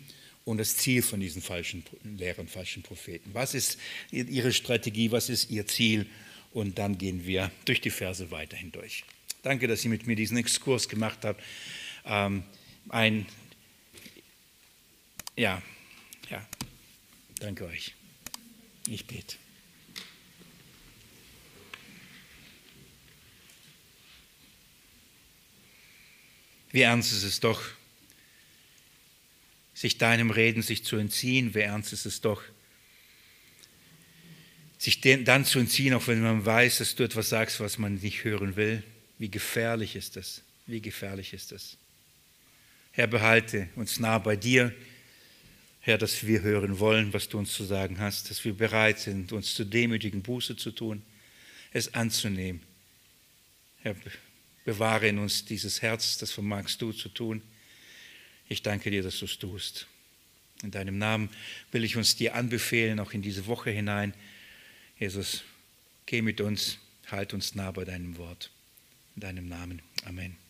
und das Ziel von diesen falschen Lehrern, falschen Propheten. Was ist ihre Strategie? Was ist ihr Ziel? Und dann gehen wir durch die Verse weiter hindurch. Danke, dass ihr mit mir diesen Exkurs gemacht habt. Ähm, ein, ja, ja, danke euch. Ich bete. Wie ernst ist es doch, sich deinem Reden sich zu entziehen, wie ernst ist es doch, sich dann zu entziehen, auch wenn man weiß, dass du etwas sagst, was man nicht hören will. Wie gefährlich ist das? Wie gefährlich ist das? Herr, behalte uns nah bei dir. Herr, dass wir hören wollen, was du uns zu sagen hast, dass wir bereit sind, uns zu demütigen, Buße zu tun, es anzunehmen. Herr, bewahre in uns dieses Herz, das vermagst du zu tun. Ich danke dir, dass du es tust. In deinem Namen will ich uns dir anbefehlen, auch in diese Woche hinein. Jesus, geh mit uns, halt uns nah bei deinem Wort. In deinem Namen. Amen.